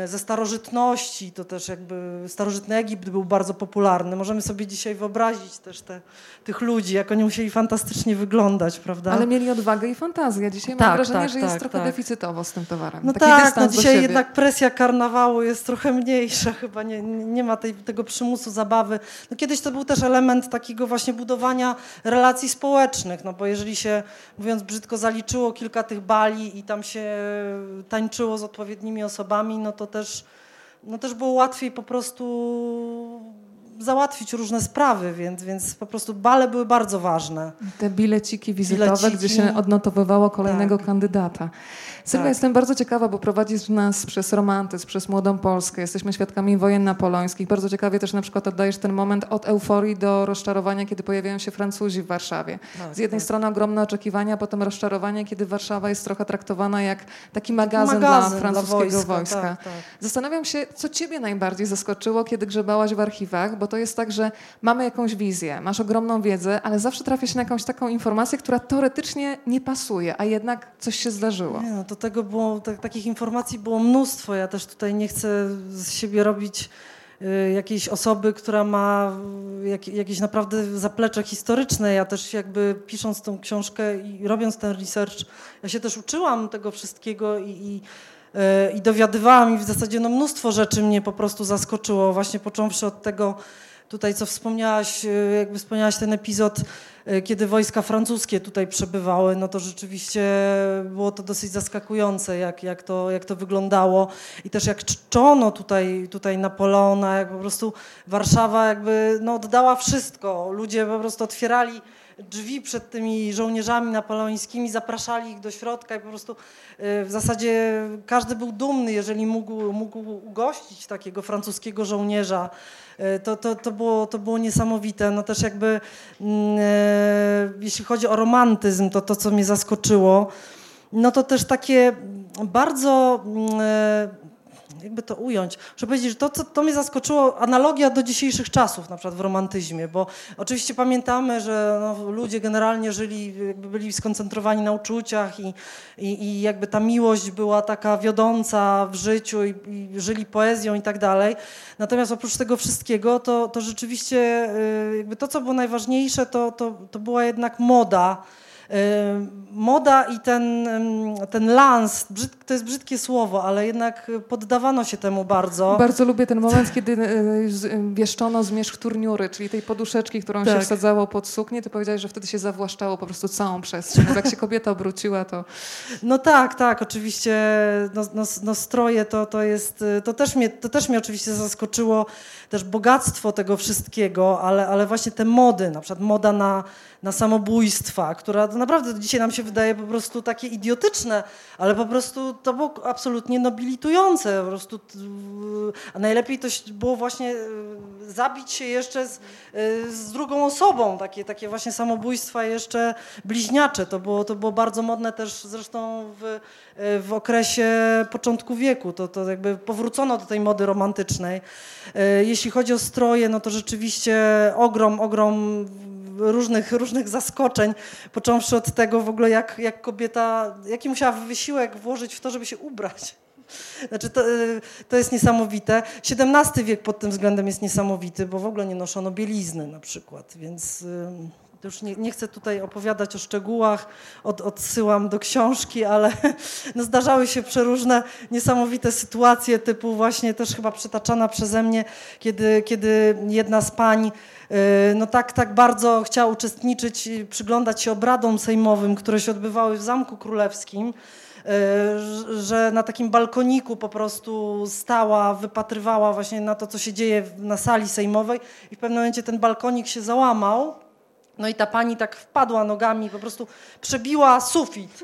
ze starożytności, to też jakby starożytny Egipt był bardzo popularny. Możemy sobie dzisiaj wyobrazić też te, tych ludzi, jak oni musieli fantastycznie wyglądać, prawda? Ale mieli odwagę i fantazję. Dzisiaj tak, mam wrażenie, tak, że jest tak, trochę tak. deficytowo z tym towarem. No Taki tak, no dzisiaj jednak presja karnawału jest trochę mniejsza, chyba nie, nie ma tej, tego przymusu zabawy. No kiedyś to był też element takiego właśnie budowania relacji społecznych, no bo jeżeli się, mówiąc brzydko, zaliczyło kilka tych bali i tam się tańczyło z odpowiednimi osobami, no to też, no też było łatwiej po prostu załatwić różne sprawy, więc, więc po prostu bale były bardzo ważne. Te bileciki wizytowe, bileciki. gdzie się odnotowywało kolejnego tak. kandydata. Sylwia, tak. jestem bardzo ciekawa, bo prowadzisz nas przez romantyzm, przez młodą Polskę. Jesteśmy świadkami wojen napoleońskich. Bardzo ciekawie też na przykład oddajesz ten moment od euforii do rozczarowania, kiedy pojawiają się Francuzi w Warszawie. Tak, Z jednej tak. strony ogromne oczekiwania, potem rozczarowanie, kiedy Warszawa jest trochę traktowana jak taki magazyn, magazyn dla francuskiego dla wojska. wojska. Tak, tak. Zastanawiam się, co ciebie najbardziej zaskoczyło, kiedy grzebałaś w archiwach, bo to jest tak, że mamy jakąś wizję, masz ogromną wiedzę, ale zawsze trafia się na jakąś taką informację, która teoretycznie nie pasuje, a jednak coś się zdarzyło. Nie, no to tego było, tak, takich informacji było mnóstwo. Ja też tutaj nie chcę z siebie robić y, jakiejś osoby, która ma jak, jakieś naprawdę zaplecze historyczne. Ja też jakby pisząc tą książkę i robiąc ten research, ja się też uczyłam tego wszystkiego i, i, y, i dowiadywałam i w zasadzie no, mnóstwo rzeczy mnie po prostu zaskoczyło, właśnie począwszy od tego, tutaj co wspomniałaś, y, jakby wspomniałaś ten epizod, y, kiedy wojska francuskie tutaj przebywały, no to rzeczywiście było to dosyć zaskakujące, jak, jak, to, jak to wyglądało i też jak czczono tutaj, tutaj Napoleona, jak po prostu Warszawa jakby no, oddała wszystko. Ludzie po prostu otwierali drzwi przed tymi żołnierzami napoleońskimi, zapraszali ich do środka i po prostu w zasadzie każdy był dumny, jeżeli mógł, mógł ugościć takiego francuskiego żołnierza. To, to, to, było, to było niesamowite. No też jakby, mm, jeśli chodzi o romantyzm, to to, co mnie zaskoczyło, no to też takie bardzo mm, jakby to ująć, muszę powiedzieć, że to, co, to mnie zaskoczyło, analogia do dzisiejszych czasów, na przykład w romantyzmie, bo oczywiście pamiętamy, że no, ludzie generalnie żyli, byli skoncentrowani na uczuciach i, i, i jakby ta miłość była taka wiodąca w życiu i, i, żyli poezją i tak dalej. Natomiast oprócz tego wszystkiego, to, to rzeczywiście y, jakby to, co było najważniejsze, to, to, to była jednak moda, Moda i ten, ten lans, to jest brzydkie słowo, ale jednak poddawano się temu bardzo. Bardzo lubię ten moment, kiedy e, wieszczono zmierzch turniury, czyli tej poduszeczki, którą tak. się wsadzało pod suknię. Ty powiedziałeś, że wtedy się zawłaszczało po prostu całą przestrzeń. Jak się kobieta obróciła, to... No tak, tak, oczywiście no, no, no stroje to, to jest, to też, mnie, to też mnie oczywiście zaskoczyło, też bogactwo tego wszystkiego, ale, ale właśnie te mody, na przykład moda na na samobójstwa, która naprawdę dzisiaj nam się wydaje po prostu takie idiotyczne, ale po prostu to było absolutnie nobilitujące. Po prostu, a najlepiej to było właśnie e, zabić się jeszcze z, e, z drugą osobą, takie, takie właśnie samobójstwa jeszcze bliźniacze. To było, to było bardzo modne też zresztą w, e, w okresie początku wieku. To, to jakby powrócono do tej mody romantycznej. Jeśli chodzi o stroje, no to rzeczywiście ogrom, ogrom różnych, różnych zaskoczeń, począwszy od tego w ogóle, jak, jak kobieta, jaki musiała wysiłek włożyć w to, żeby się ubrać. Znaczy to, y, to jest niesamowite. XVII wiek pod tym względem jest niesamowity, bo w ogóle nie noszono bielizny na przykład, więc już nie, nie, chcę tutaj opowiadać o szczegółach, od, odsyłam do książki, ale no zdarzały się przeróżne niesamowite sytuacje, typu właśnie też chyba przytaczana przeze mnie, kiedy, kiedy jedna z pań Y, no tak, tak bardzo chciała uczestniczyć, przyglądać się obradom sejmowym, które się odbywały w Zamku Królewskim, y, że na takim balkoniku po prostu stała, wypatrywała właśnie na to, co się dzieje na sali sejmowej i w pewnym momencie ten balkonik się załamał. No i ta pani tak wpadła nogami, po prostu przebiła sufit.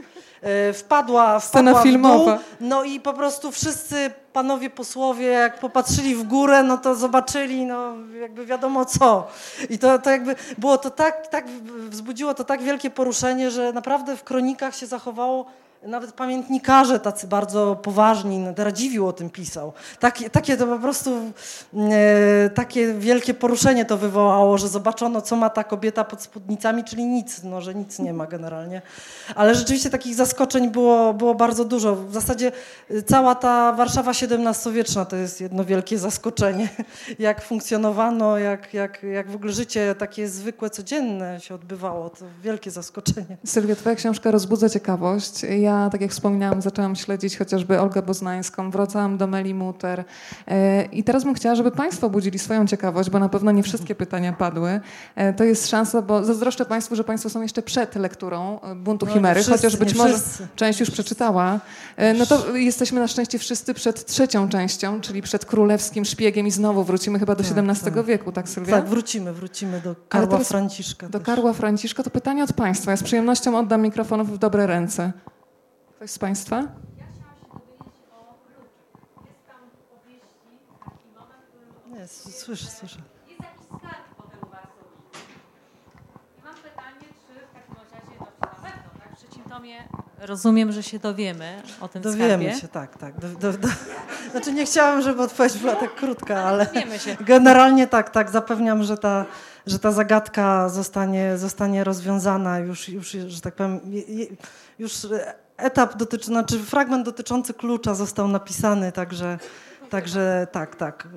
Y, wpadła, Scena wpadła filmowa. w dół, no i po prostu wszyscy panowie posłowie, jak popatrzyli w górę, no to zobaczyli, no jakby wiadomo co. I to, to jakby było to tak, tak, wzbudziło to tak wielkie poruszenie, że naprawdę w kronikach się zachowało nawet pamiętnikarze tacy bardzo poważni, no, Radziwił o tym pisał. Takie, takie to po prostu, e, takie wielkie poruszenie to wywołało, że zobaczono, co ma ta kobieta pod spódnicami, czyli nic, no, że nic nie ma generalnie. Ale rzeczywiście takich zaskoczeń było, było bardzo dużo. W zasadzie e, cała ta Warszawa XVII-wieczna to jest jedno wielkie zaskoczenie. Jak funkcjonowano, jak, jak, jak w ogóle życie takie zwykłe, codzienne się odbywało. To wielkie zaskoczenie. Sylwia, twoja książka rozbudza ciekawość. Ja, tak jak wspominałam, zaczęłam śledzić chociażby Olgę Boznańską, wracałam do Meli Muter e, i teraz bym chciała, żeby Państwo budzili swoją ciekawość, bo na pewno nie wszystkie pytania padły. E, to jest szansa, bo zazdroszczę Państwu, że Państwo są jeszcze przed lekturą e, Buntu no, Chimery, wszyscy, chociaż być może wszyscy. część już przeczytała. No to jesteśmy na szczęście wszyscy przed trzecią częścią, czyli przed królewskim szpiegiem i znowu wrócimy chyba do XVII tak, tak. wieku, tak Sylwia? Tak, wrócimy, wrócimy do Karła Franciszka. Do też. Karła Franciszka. To pytanie od Państwa. Ja z przyjemnością oddam mikrofon w dobre ręce. Ktoś z Państwa? Nie, słyszę, słyszę. Jest jakiś skarb potem u Was I mam pytanie, czy w takim razie, no na pewno, tak, w trzecim tomie rozumiem, że się dowiemy o tym Dowiemy skarbie. się, tak, tak. Do, do, do. Znaczy nie chciałam, żeby odpowiedź była tak krótka, ale, ale się. generalnie tak, tak, zapewniam, że ta, że ta zagadka zostanie, zostanie rozwiązana już, już, że tak powiem, już etap dotyczy, znaczy fragment dotyczący klucza został napisany, także, także tak, tak,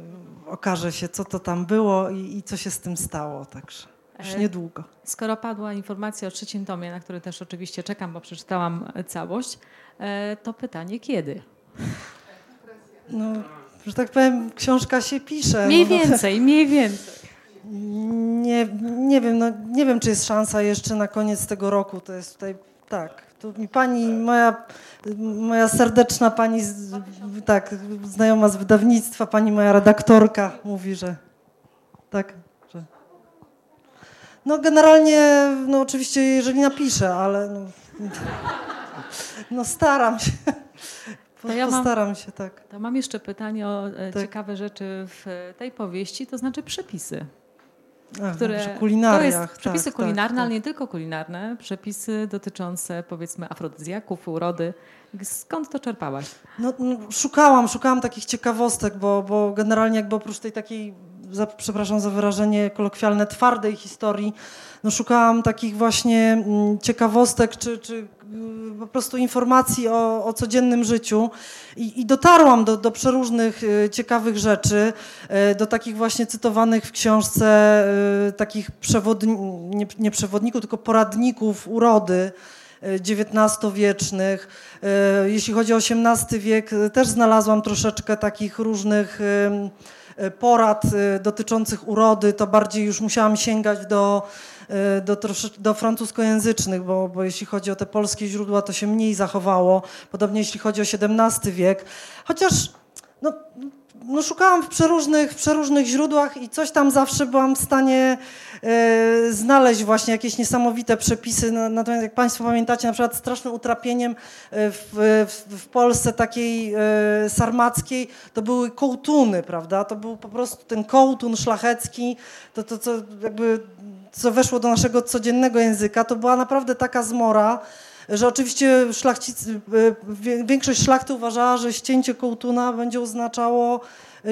okaże się, co to tam było i, i co się z tym stało, także już e, niedługo. Skoro padła informacja o trzecim tomie, na który też oczywiście czekam, bo przeczytałam całość, e, to pytanie kiedy? No, że tak powiem, książka się pisze. Mniej no, więcej, mniej więcej. Nie, nie wiem, no, nie wiem, czy jest szansa jeszcze na koniec tego roku. To jest tutaj tak. Tu mi pani, moja, moja serdeczna pani, tak, znajoma z wydawnictwa, pani moja redaktorka mówi, że tak, że No generalnie, no oczywiście jeżeli napiszę, ale no, no staram się. To ja mam- Postaram się, tak. To mam jeszcze pytanie o e, Tak. ciekawe rzeczy w tej powieści, to znaczy przepisy. Ach, które to jest kulinariach. przepisy tak, kulinarne, tak, ale nie tylko kulinarne, przepisy dotyczące powiedzmy afrodyzjaków, urody. Skąd to czerpałaś? No, no, szukałam, szukałam takich ciekawostek, bo, bo generalnie jakby oprócz tej takiej, za, przepraszam za wyrażenie kolokwialne, twardej historii, no szukałam takich właśnie mm, ciekawostek, czy, czy y, po prostu informacji o, o codziennym życiu i, i dotarłam do, do przeróżnych y, ciekawych rzeczy, y, do takich właśnie cytowanych w książce y, takich przewodni, nie, nie przewodników, tylko poradników urody, XIX-wiecznych. Jeśli chodzi o XVIII wiek, też znalazłam troszeczkę takich różnych porad e, dotyczących urody. To bardziej już musiałam sięgać do, e, do, do francuskojęzycznych, bo, bo jeśli chodzi o te polskie źródła, to się mniej zachowało. Podobnie jeśli chodzi o XVII wiek. Chociaż no, no szukałam w przeróżnych, w przeróżnych źródłach i coś tam zawsze byłam w stanie e, znaleźć właśnie jakieś niesamowite przepisy. Natomiast jak Państwo pamiętacie, na przykład strasznym utrapieniem e, w, w, w Polsce takiej e, sarmackiej to były kołtuny, prawda? To był po prostu ten kołtun szlachecki, to, to co jakby co weszło do naszego codziennego języka, to była naprawdę taka zmora, że oczywiście szlachcicy, y, większość szlachty uważała, że ścięcie kołtuna będzie oznaczało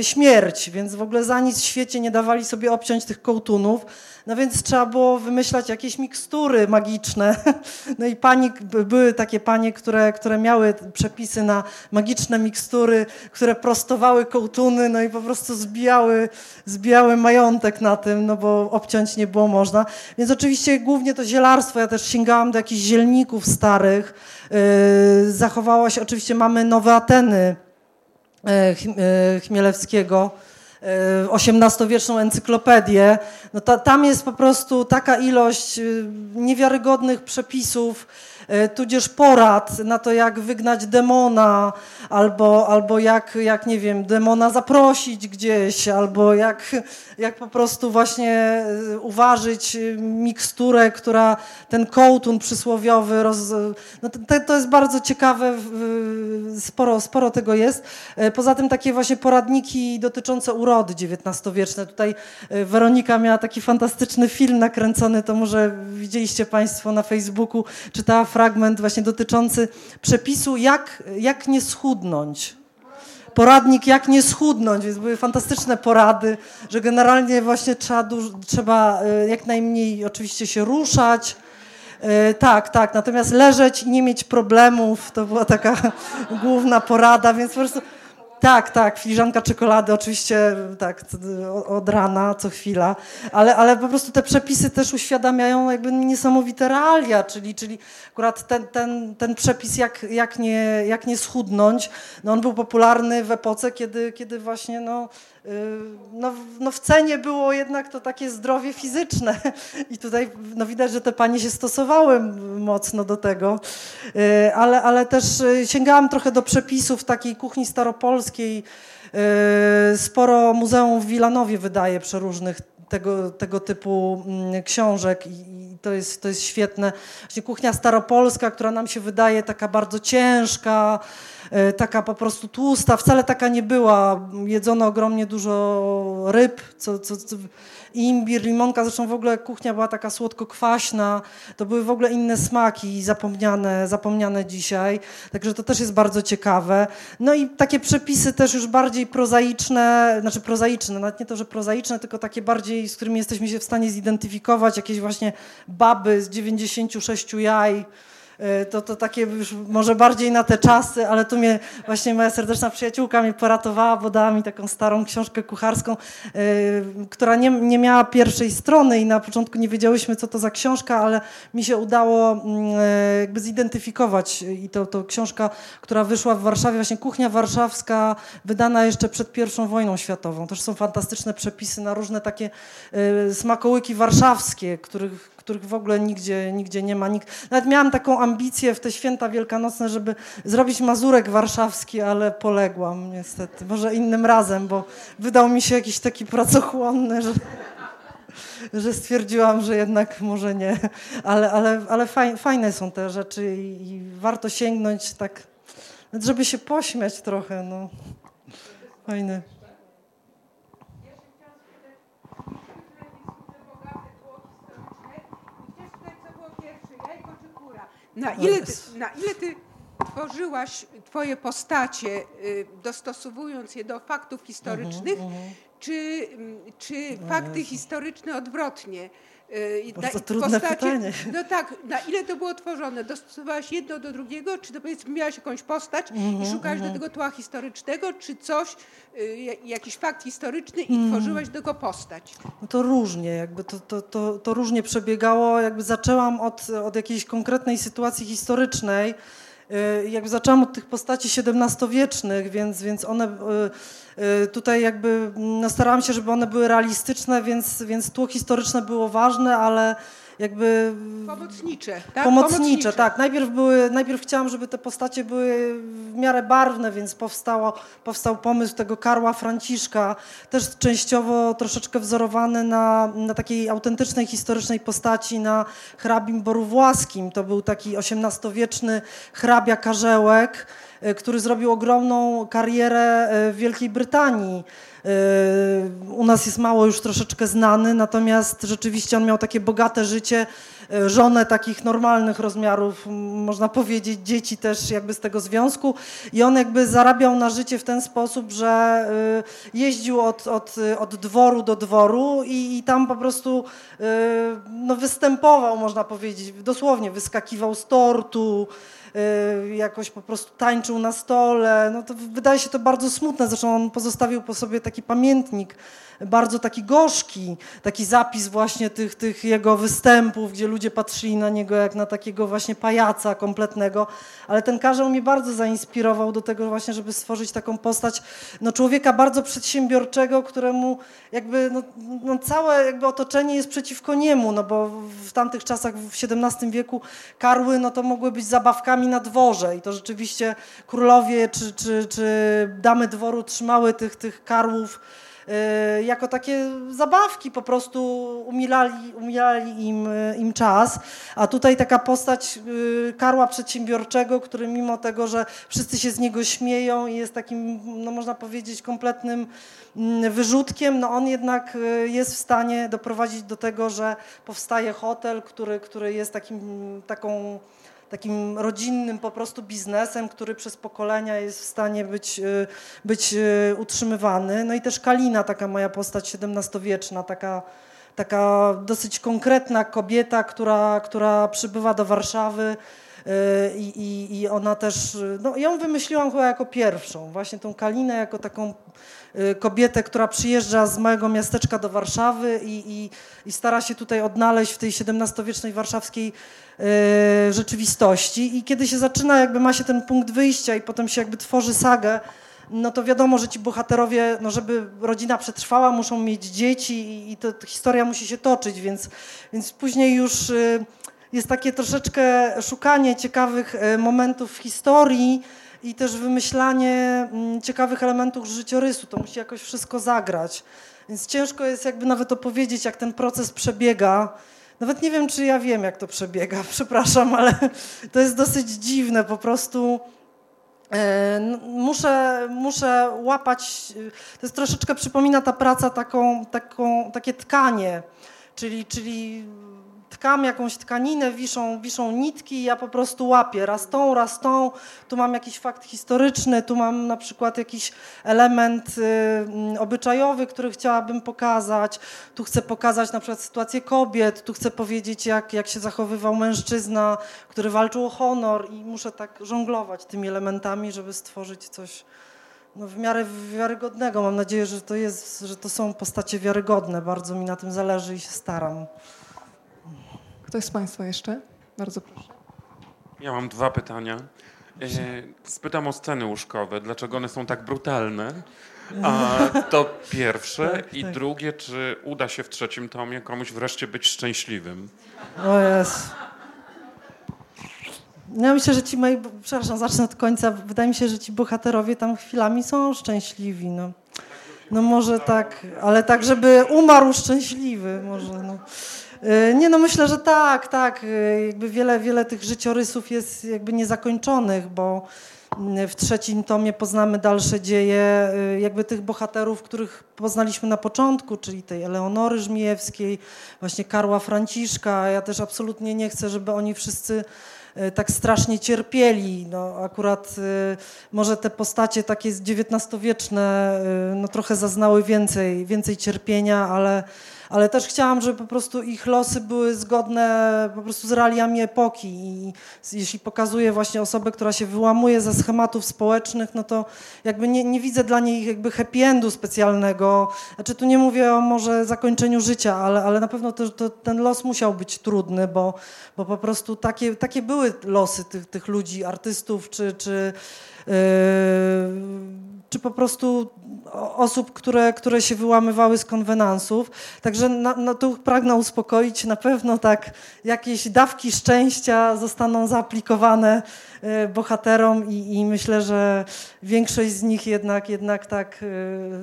śmierć, więc w ogóle za nic w świecie nie dawali sobie obciąć tych kołtunów. No więc trzeba było wymyślać jakieś mikstury magiczne. No i pani, by- były takie panie, które, które miały przepisy na magiczne mikstury, które prostowały kołtuny, no i po prostu zbijały, zbijały majątek na tym, no bo obciąć nie było można. Więc oczywiście głównie to zielarstwo, ja też sięgałam do jakichś zielników starych. Yy, Zachowała się, oczywiście mamy Nowe Ateny e, e, Chmielewskiego, e, XVIII-wieczną encyklopedię, no ta, tam jest po prostu taka ilość niewiarygodnych przepisów, e, tudzież porad na to, jak wygnać demona, albo, albo jak, jak, nie wiem, demona zaprosić gdzieś, albo jak, jak po prostu właśnie y, uważać y, miksturę, która ten kołtun przysłowiowy, roz, no to, to- jest bardzo ciekawe, sporo, sporo tego jest. E, Poza tym takie właśnie poradniki dotyczące urody XIX-wieczne. Tutaj e, Weronika miała taki fantastyczny film nakręcony, to może widzieliście Państwo na Facebooku, czytała fragment właśnie dotyczący przepisu, jak, jak nie schudnąć poradnik jak nie schudnąć, więc były fantastyczne porady, że generalnie właśnie trzeba, trzeba e, jak najmniej oczywiście się ruszać. E, Tak, tak, natomiast leżeć i nie mieć problemów, to była taka główna porada, więc po prostu tak, tak, filiżanka czekolady oczywiście tak, od rana, co chwila, ale, ale po prostu te przepisy też uświadamiają jakby niesamowite realia, czyli, czyli akurat ten, ten, ten przepis jak, jak, nie, jak nie schudnąć, no on był popularny w epoce, kiedy, kiedy właśnie no, no, w- no w cenie było jednak to takie zdrowie fizyczne. I tutaj no widać, że te panie się stosowały mocno do tego, Y, ale, ale też y, sięgałam trochę do przepisów takiej kuchni staropolskiej, Y, Sporo muzeum w Wilanowie wydaje przeróżnych tego, tego typu mm, książek i, to, jest, to jest świetne. Właśnie kuchnia staropolska, która nam się wydaje taka bardzo ciężka, y, taka po prostu tłusta, wcale taka nie była. Jedzono ogromnie dużo ryb, co, co, co, imbir, limonka, zresztą w ogóle kuchnia była taka słodko-kwaśna, to były w ogóle inne smaki zapomniane, zapomniane dzisiaj, także to też jest bardzo ciekawe. No i takie przepisy też już bardziej prozaiczne, znaczy prozaiczne, nawet nie to, że prozaiczne, tylko takie bardziej, z którymi jesteśmy się w stanie zidentyfikować, jakieś właśnie baby z 96 jaj, to, to takie już może bardziej na te czasy, ale tu mnie właśnie moja serdeczna przyjaciółka mnie poratowała, bo dała mi taką starą książkę kucharską, y, która nie, nie miała pierwszej strony i na początku nie wiedziałyśmy, co to za książka, ale mi się udało mm, y, jakby zidentyfikować i to, to książka, która wyszła w Warszawie, właśnie Kuchnia Warszawska, wydana jeszcze przed pierwszą wojną światową. Też są fantastyczne przepisy na różne takie smakołyki warszawskie, których których w ogóle nigdzie, nigdzie nie ma. Nikt. Nawet miałam taką ambicję w te święta wielkanocne, żeby zrobić mazurek warszawski, ale poległam niestety. Może innym razem, bo wydał mi się jakiś taki pracochłonny, że... że stwierdziłam, że jednak może nie. Ale, ale, ale fajne są te rzeczy i, i warto sięgnąć tak, żeby się pośmiać trochę. No. Fajne. Na ile, ty, na ile ty tworzyłaś twoje postacie, y, dostosowując je do faktów historycznych, uh -huh. czy, czy no fakty historyczne odwrotnie? Y, Bardzo trudne postacie, pytanie. No tak, na ile to było tworzone? Dostosowałaś jedno do drugiego, czy to powiedzmy miałaś jakąś postać mm i mhm, szukałaś mm do tego tła historycznego, czy coś, y, jakiś fakt historyczny i mm. tworzyłaś do tego postać? No to różnie, jakby to, to, to, to różnie przebiegało. Jakby zaczęłam od, od jakiejś konkretnej sytuacji historycznej, jakby zaczęłam od tych postaci XVII-wiecznych, więc, więc one Y, tutaj jakby no starałam się, żeby one były realistyczne, więc, więc tło historyczne było ważne, ale jakby... Pomocnicze, tak? Pomocnicze, Pomocnicze, tak. Najpierw, były, najpierw chciałam, żeby te postacie były w miarę barwne, więc powstało, powstał pomysł tego Karła Franciszka, też częściowo troszeczkę wzorowany na, na takiej autentycznej, historycznej postaci, na hrabim Boru Właskim. To był taki XVIII-wieczny hrabia Karzełek, który zrobił ogromną karierę e, w Wielkiej Brytanii. E, u nas jest mało już troszeczkę znany, natomiast rzeczywiście on miał takie bogate życie, żonę takich normalnych rozmiarów, można powiedzieć, dzieci też jakby z tego związku i on jakby zarabiał na życie w ten sposób, że jeździł od, od, od dworu do dworu i, i tam po prostu no, występował, można powiedzieć, dosłownie wyskakiwał z tortu, jakoś po prostu tańczył na stole. No to wydaje się to bardzo smutne. Zresztą on pozostawił po sobie taki pamiętnik, bardzo taki gorzki, taki zapis właśnie tych, tych jego występów, gdzie ludzie patrzyli na niego jak na takiego właśnie pajaca kompletnego. Ale ten Karzeł mnie bardzo zainspirował do tego właśnie, żeby stworzyć taką postać no, człowieka bardzo przedsiębiorczego, któremu jakby no, no, całe jakby otoczenie jest przeciwko niemu, no bo w tamtych czasach, w XVII wieku karły no to mogły być zabawkami na dworze i to rzeczywiście królowie czy, czy, czy damy dworu trzymały tych, tych karłów jako takie zabawki, po prostu umilali, umilali im, im czas. A tutaj taka postać y, Karła Przedsiębiorczego, który mimo tego, że wszyscy się z niego śmieją i jest takim, no można powiedzieć, kompletnym mm, wyrzutkiem, no on jednak y, jest w stanie doprowadzić do tego, że powstaje hotel, który, który jest takim, taką takim rodzinnym po prostu biznesem, który przez pokolenia jest w stanie być, y, być y, utrzymywany. No i też Kalina, taka moja postać XVII-wieczna, taka, taka dosyć konkretna kobieta, która, która przybywa do Warszawy, y, i, i, I, ona też, no ją wymyśliłam chyba jako pierwszą, właśnie tą Kalinę jako taką kobietę, która przyjeżdża z małego miasteczka do Warszawy i, i, i stara się tutaj odnaleźć w tej XVII-wiecznej warszawskiej rzeczywistości i kiedy się zaczyna, jakby ma się ten punkt wyjścia i potem się jakby tworzy sagę, no to wiadomo, że ci bohaterowie, no żeby rodzina przetrwała, muszą mieć dzieci i to, to historia musi się toczyć, więc, więc później już y, jest takie troszeczkę szukanie ciekawych y, momentów w historii i też wymyślanie mm, ciekawych elementów życiorysu. To musi jakoś wszystko zagrać. Więc ciężko jest jakby nawet opowiedzieć, jak ten proces przebiega. Nawet nie wiem, czy ja wiem, jak to przebiega, przepraszam, ale to jest dosyć dziwne. Po prostu e, muszę, muszę łapać. To jest troszeczkę przypomina ta praca taką, taką, takie tkanie, czyli, czyli tkam jakąś tkaninę, wiszą, wiszą nitki i ja po prostu łapię raz tą, raz tą. Tu mam jakiś fakt historyczny, tu mam na przykład jakiś element y, mm, obyczajowy, który chciałabym pokazać. Tu chcę pokazać na przykład sytuację kobiet, tu chcę powiedzieć, jak, jak się zachowywał mężczyzna, który walczył o honor i muszę tak żonglować tymi elementami, żeby stworzyć coś no, w miarę wiarygodnego. Mam nadzieję, że to, jest, że to są postacie wiarygodne. Bardzo mi na tym zależy i się staram. Ktoś z Państwa jeszcze? Bardzo proszę. Ja mam dwa pytania. E, spytam o sceny łóżkowe. Dlaczego one są tak brutalne? A to pierwsze. Tak, I tak. drugie, czy uda się w trzecim tomie komuś wreszcie być szczęśliwym? O jest. Ja myślę, że ci moi, przepraszam, zacznę od końca. Wydaje mi się, że ci bohaterowie tam chwilami są szczęśliwi. No. No może tak, ale tak, żeby umarł szczęśliwy może. No. E, nie, no myślę, że tak, tak. E, jakby wiele, wiele tych życiorysów jest jakby niezakończonych, bo mm, w trzecim tomie poznamy dalsze dzieje e, jakby tych bohaterów, których poznaliśmy na początku, czyli tej Eleonory Żmijewskiej, właśnie Karła Franciszka. Ja też absolutnie nie chcę, żeby oni wszyscy tak strasznie cierpieli. No, akurat może te postacie takie XIX-wieczne no, trochę zaznały więcej, więcej cierpienia, ale ale też chciałam, żeby po prostu ich losy były zgodne po prostu z realiami epoki i jeśli pokazuję właśnie osobę, która się wyłamuje ze schematów społecznych, no to jakby nie, nie widzę dla niej jakby happy endu specjalnego. Znaczy tu nie mówię o może zakończeniu życia, ale, ale na pewno to, to ten los musiał być trudny, bo, bo po prostu takie, takie były losy tych, tych ludzi, artystów czy, czy yy, czy po prostu osób, które, które się wyłamywały z konwenansów. Także na, no, tu pragnę uspokoić, na pewno tak jakieś dawki szczęścia zostaną zaaplikowane e, bohaterom i, i myślę, że większość z nich jednak, jednak tak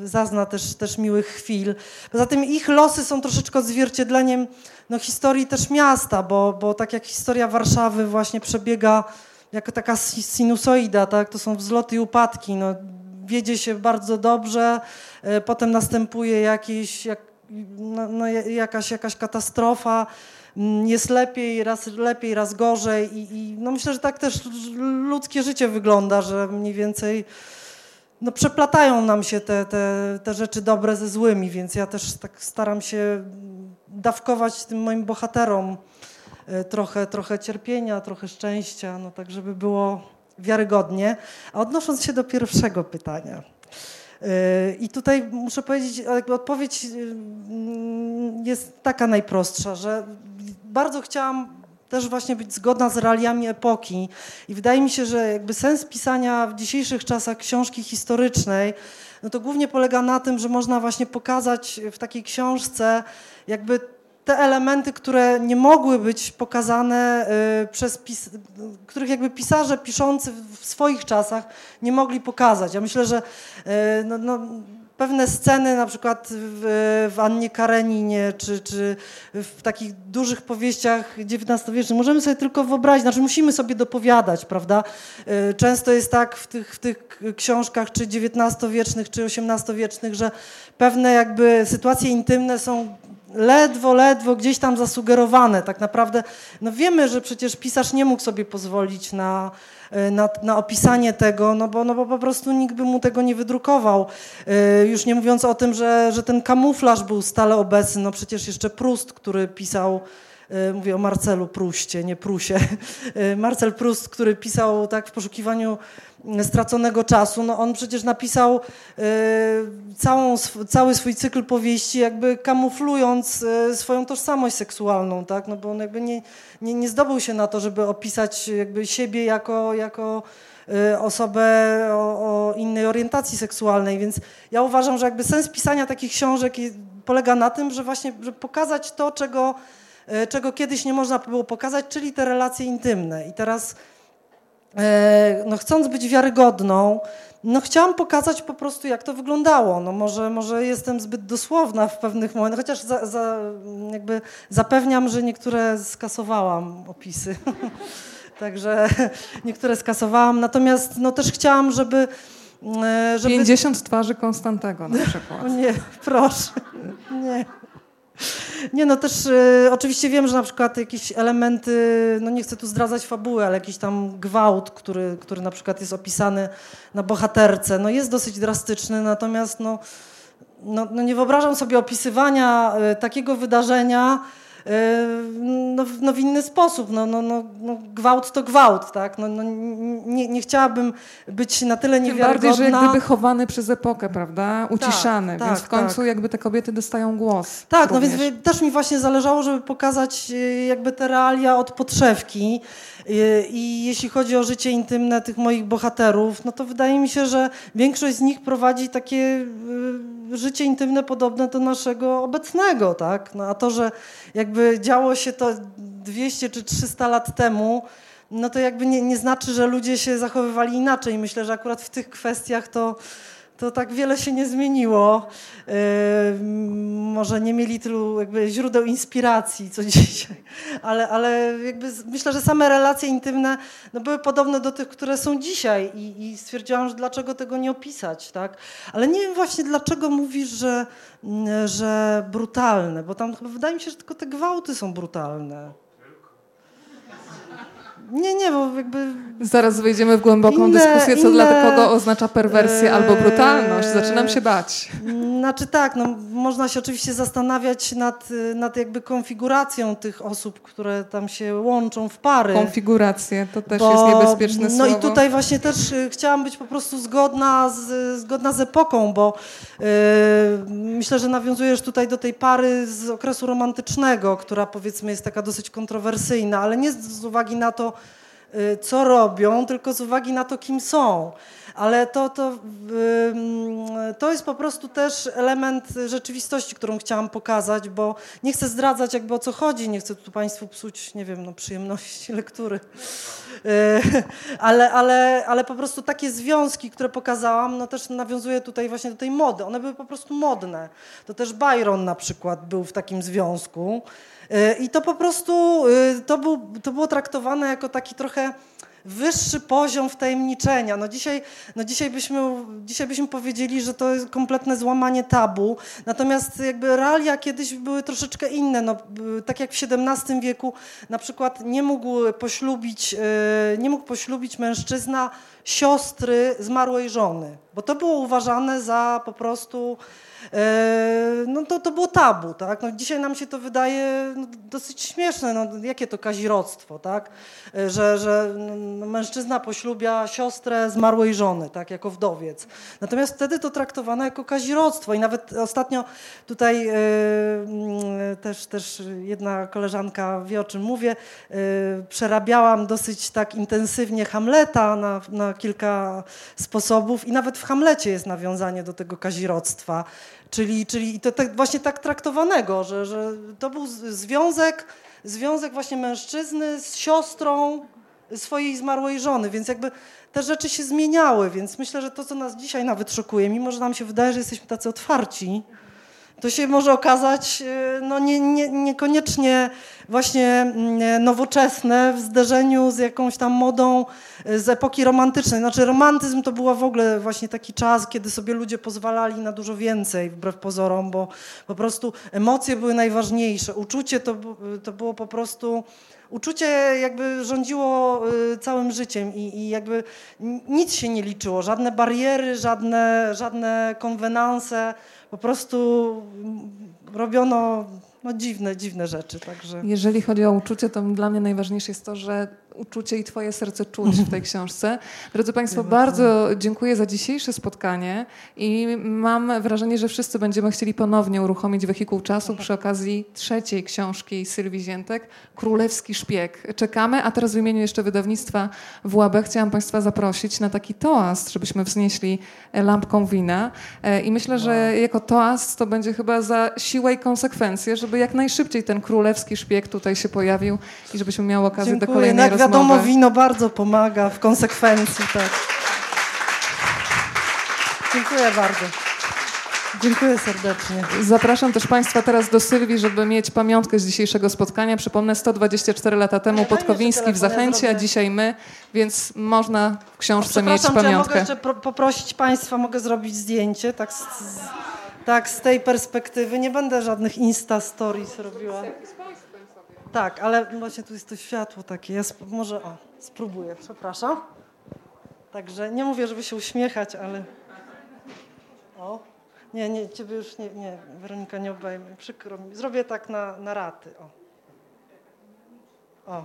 e, zazna też, też miłych chwil. Poza tym ich losy są troszeczkę odzwierciedleniem no, historii też miasta, bo, bo tak jak historia Warszawy właśnie przebiega jako taka sinusoida, tak? to są wzloty i upadki. No, wiedzie się bardzo dobrze, e, potem następuje jakiś, jak, no, no, jakaś, jakaś katastrofa, mm, jest lepiej, raz lepiej, raz gorzej i, i no myślę, że tak też ludzkie życie wygląda, że mniej więcej no przeplatają nam się te, te, te rzeczy dobre ze złymi, więc ja też tak staram się dawkować tym moim bohaterom e, trochę, trochę cierpienia, trochę szczęścia, no tak żeby było wiarygodnie. A odnosząc się do pierwszego pytania, yy, i tutaj muszę powiedzieć, odpowiedź yy, jest taka najprostsza, że bardzo chciałam też właśnie być zgodna z realiami epoki i wydaje mi się, że jakby sens pisania w dzisiejszych czasach książki historycznej, no to głównie polega na tym, że można właśnie pokazać w takiej książce jakby te elementy, które nie mogły być pokazane y, przez, których jakby pisarze piszący w swoich czasach nie mogli pokazać. Ja myślę, że y, no, no, pewne sceny, na przykład w, w Annie Kareninie, czy, czy w takich dużych powieściach XIX-wiecznych, możemy sobie tylko wyobrazić, znaczy musimy sobie dopowiadać, prawda? Y, często jest tak w tych, w tych książkach, czy XIX-wiecznych, czy XVIII-wiecznych, że pewne jakby sytuacje intymne są ledwo, ledwo gdzieś tam zasugerowane. Tak naprawdę no wiemy, że przecież pisarz nie mógł sobie pozwolić na, e, na, na, opisanie tego, no bo, no bo po prostu nikt by mu tego nie wydrukował. E, już nie mówiąc o tym, że, że ten kamuflaż był stale obecny. No przecież jeszcze Prust, który pisał e, mówię o Marcelu Pruście, nie Prusie. Marcel Prust, który pisał tak w poszukiwaniu straconego czasu, no on przecież napisał y, całą, cały swój cykl powieści jakby kamuflując y, swoją tożsamość seksualną, tak? no bo on jakby nie, nie, nie zdobył się na to, żeby opisać jakby siebie jako, jako y, osobę o, o, innej orientacji seksualnej, więc ja uważam, że jakby sens pisania takich książek polega na tym, że właśnie żeby pokazać to, czego, czego kiedyś nie można było pokazać, czyli te relacje intymne. I teraz no chcąc być wiarygodną, no chciałam pokazać po prostu, jak to wyglądało. No może, może jestem zbyt dosłowna w pewnych momentach, chociaż za, za, jakby zapewniam, że niektóre skasowałam opisy. Także niektóre skasowałam, natomiast no też chciałam, żeby... E, żeby... 50 twarzy Konstantego na przykład. nie, proszę, nie. Nie, no też y, oczywiście wiem, że na przykład jakieś elementy, no nie chcę tu zdradzać fabuły, ale jakiś tam gwałt, który, który na przykład jest opisany na bohaterce, no jest dosyć drastyczny, natomiast no, no, no nie wyobrażam sobie opisywania y, takiego wydarzenia, no, no w inny sposób. No, no, no, no, gwałt to gwałt, tak? No, no, nie, nie chciałabym być na tyle niewiarygodna. Tym bardziej, że jak gdyby chowany przez epokę, prawda? Uciszany, tak, więc tak, w końcu tak. jakby te kobiety dostają głos. Tak, również. no więc też mi właśnie zależało, żeby pokazać y, jakby te realia od podszewki. Y, I jeśli chodzi o życie intymne tych moich bohaterów, no to wydaje mi się, że większość z nich prowadzi takie y, życie intymne podobne do naszego obecnego, tak? No a to, że jakby działo się to 200 czy 300 lat temu, no to jakby nie, nie znaczy, że ludzie się zachowywali inaczej. Myślę, że akurat w tych kwestiach to to tak wiele się nie zmieniło. Yy, może nie mieli tylu jakby źródeł inspiracji, co dzisiaj, ale, ale jakby myślę, że same relacje intymne no były podobne do tych, które są dzisiaj i, i stwierdziłam, że dlaczego tego nie opisać, tak? Ale nie wiem właśnie dlaczego mówisz, że, że brutalne, bo tam chyba wydaje mi się, że tylko te gwałty są brutalne. Nie, nie, bo jakby... Zaraz wejdziemy w głęboką Inne- dyskusję, co inne- dla kogo oznacza perwersję Eee, albo brutalność. Zaczynam się bać. Znaczy tak, no, można się oczywiście zastanawiać nad, nad jakby konfiguracją tych osób, które tam się łączą w pary. Konfigurację to też Bo- jest niebezpieczne no słowo. i tutaj właśnie też y, chciałam być po prostu zgodna z, zgodna z epoką, bo y, myślę, że nawiązujesz tutaj do tej pary z okresu romantycznego, która powiedzmy jest taka dosyć kontrowersyjna, ale nie z, uwagi na to, co robią, tylko z uwagi na to, kim są. Ale to, to, ym, to jest po prostu też element rzeczywistości, którą chciałam pokazać, bo nie chcę zdradzać jakby o co chodzi, nie chcę tu Państwu psuć, nie wiem, no, przyjemności lektury. E, ale, ale, ale po prostu takie związki, które pokazałam, no też nawiązuje tutaj właśnie do tej mody. One były po prostu modne. To też Byron na przykład był w takim związku. E, I to po prostu, e, to, był, to było traktowane jako taki trochę wyższy poziom wtajemniczenia. No dzisiaj, no dzisiaj, byśmy, dzisiaj byśmy powiedzieli, że to jest kompletne złamanie tabu, natomiast jakby realia kiedyś były troszeczkę inne. No, b- tak jak w XVII wieku na przykład nie mógł poślubić, e, nie mógł poślubić mężczyzna siostry zmarłej żony, bo to było uważane za po prostu E, no to, to było tabu, tak? No dzisiaj nam się to wydaje no, dosyć śmieszne, no jakie to kazirodztwo, tak? E, Że, że no, mężczyzna poślubia siostrę zmarłej żony, tak? Jako wdowiec. Natomiast wtedy to traktowano jako kazirodztwo i nawet ostatnio tutaj e, mm, też, też jedna koleżanka wie o czym mówię, e, przerabiałam dosyć tak intensywnie Hamleta na, na kilka sposobów i nawet w Hamlecie jest nawiązanie do tego kazirodztwa. Czyli, czyli to tak, właśnie tak traktowanego, że, że to był związek, związek właśnie mężczyzny z siostrą swojej zmarłej żony, więc jakby te rzeczy się zmieniały, więc myślę, że to, co nas dzisiaj nawet szokuje, mimo że nam się wydaje, że jesteśmy tacy otwarci, to się może okazać e, no, nie, nie, niekoniecznie właśnie mm, nowoczesne w zderzeniu z jakąś tam modą e, z epoki romantycznej. Znaczy romantyzm to była w ogóle właśnie taki czas, kiedy sobie ludzie pozwalali na dużo więcej, wbrew pozorom, bo po prostu emocje były najważniejsze. Uczucie to, to było po prostu... Uczucie jakby rządziło y, całym życiem i, i jakby nic się nie liczyło, żadne bariery, żadne, żadne konwenanse, po prostu robiono no, dziwne, dziwne rzeczy, także... Jeżeli chodzi o uczucie, to dla mnie najważniejsze jest to, że uczucie i twoje serce czuć w tej książce. Drodzy Państwo, bardzo dziękuję za dzisiejsze spotkanie i mam wrażenie, że wszyscy będziemy chcieli ponownie uruchomić wehikuł czasu przy okazji trzeciej książki Sylwii Ziętek, Królewski Szpieg. Czekamy, a teraz w imieniu jeszcze wydawnictwa WAB chciałam Państwa zaprosić na taki toast, żebyśmy wznieśli lampką wina E, i myślę, że jako toast to będzie chyba za siłę i konsekwencje, żeby jak najszybciej ten Królewski Szpieg tutaj się pojawił i żebyśmy miały okazję do Dziękuję. kolejnej No, Jak rozmowy. Wiadomo, wino bardzo pomaga w konsekwencji, tak. Dziękuję bardzo. Dziękuję serdecznie. Zapraszam też Państwa teraz do Sylwii, żeby mieć pamiątkę z dzisiejszego spotkania. Przypomnę, 124 lata temu mi Podkowiński w ja Zachęcie, a dzisiaj my, więc można w książce mieć Przepraszam, czy ja mogę pamiątkę. jeszcze pro- poprosić Państwa, mogę zrobić zdjęcie, tak z, z, tak z tej perspektywy. Nie będę żadnych Insta Stories robiła. Tak, ale właśnie tu jest to światło takie. Ja może, o, spróbuję, przepraszam. Także nie mówię, żeby się uśmiechać, ale... O, nie, nie, ciebie już nie, nie, Weronika nie obejmie, przykro mi. Zrobię tak na, na raty, o. O,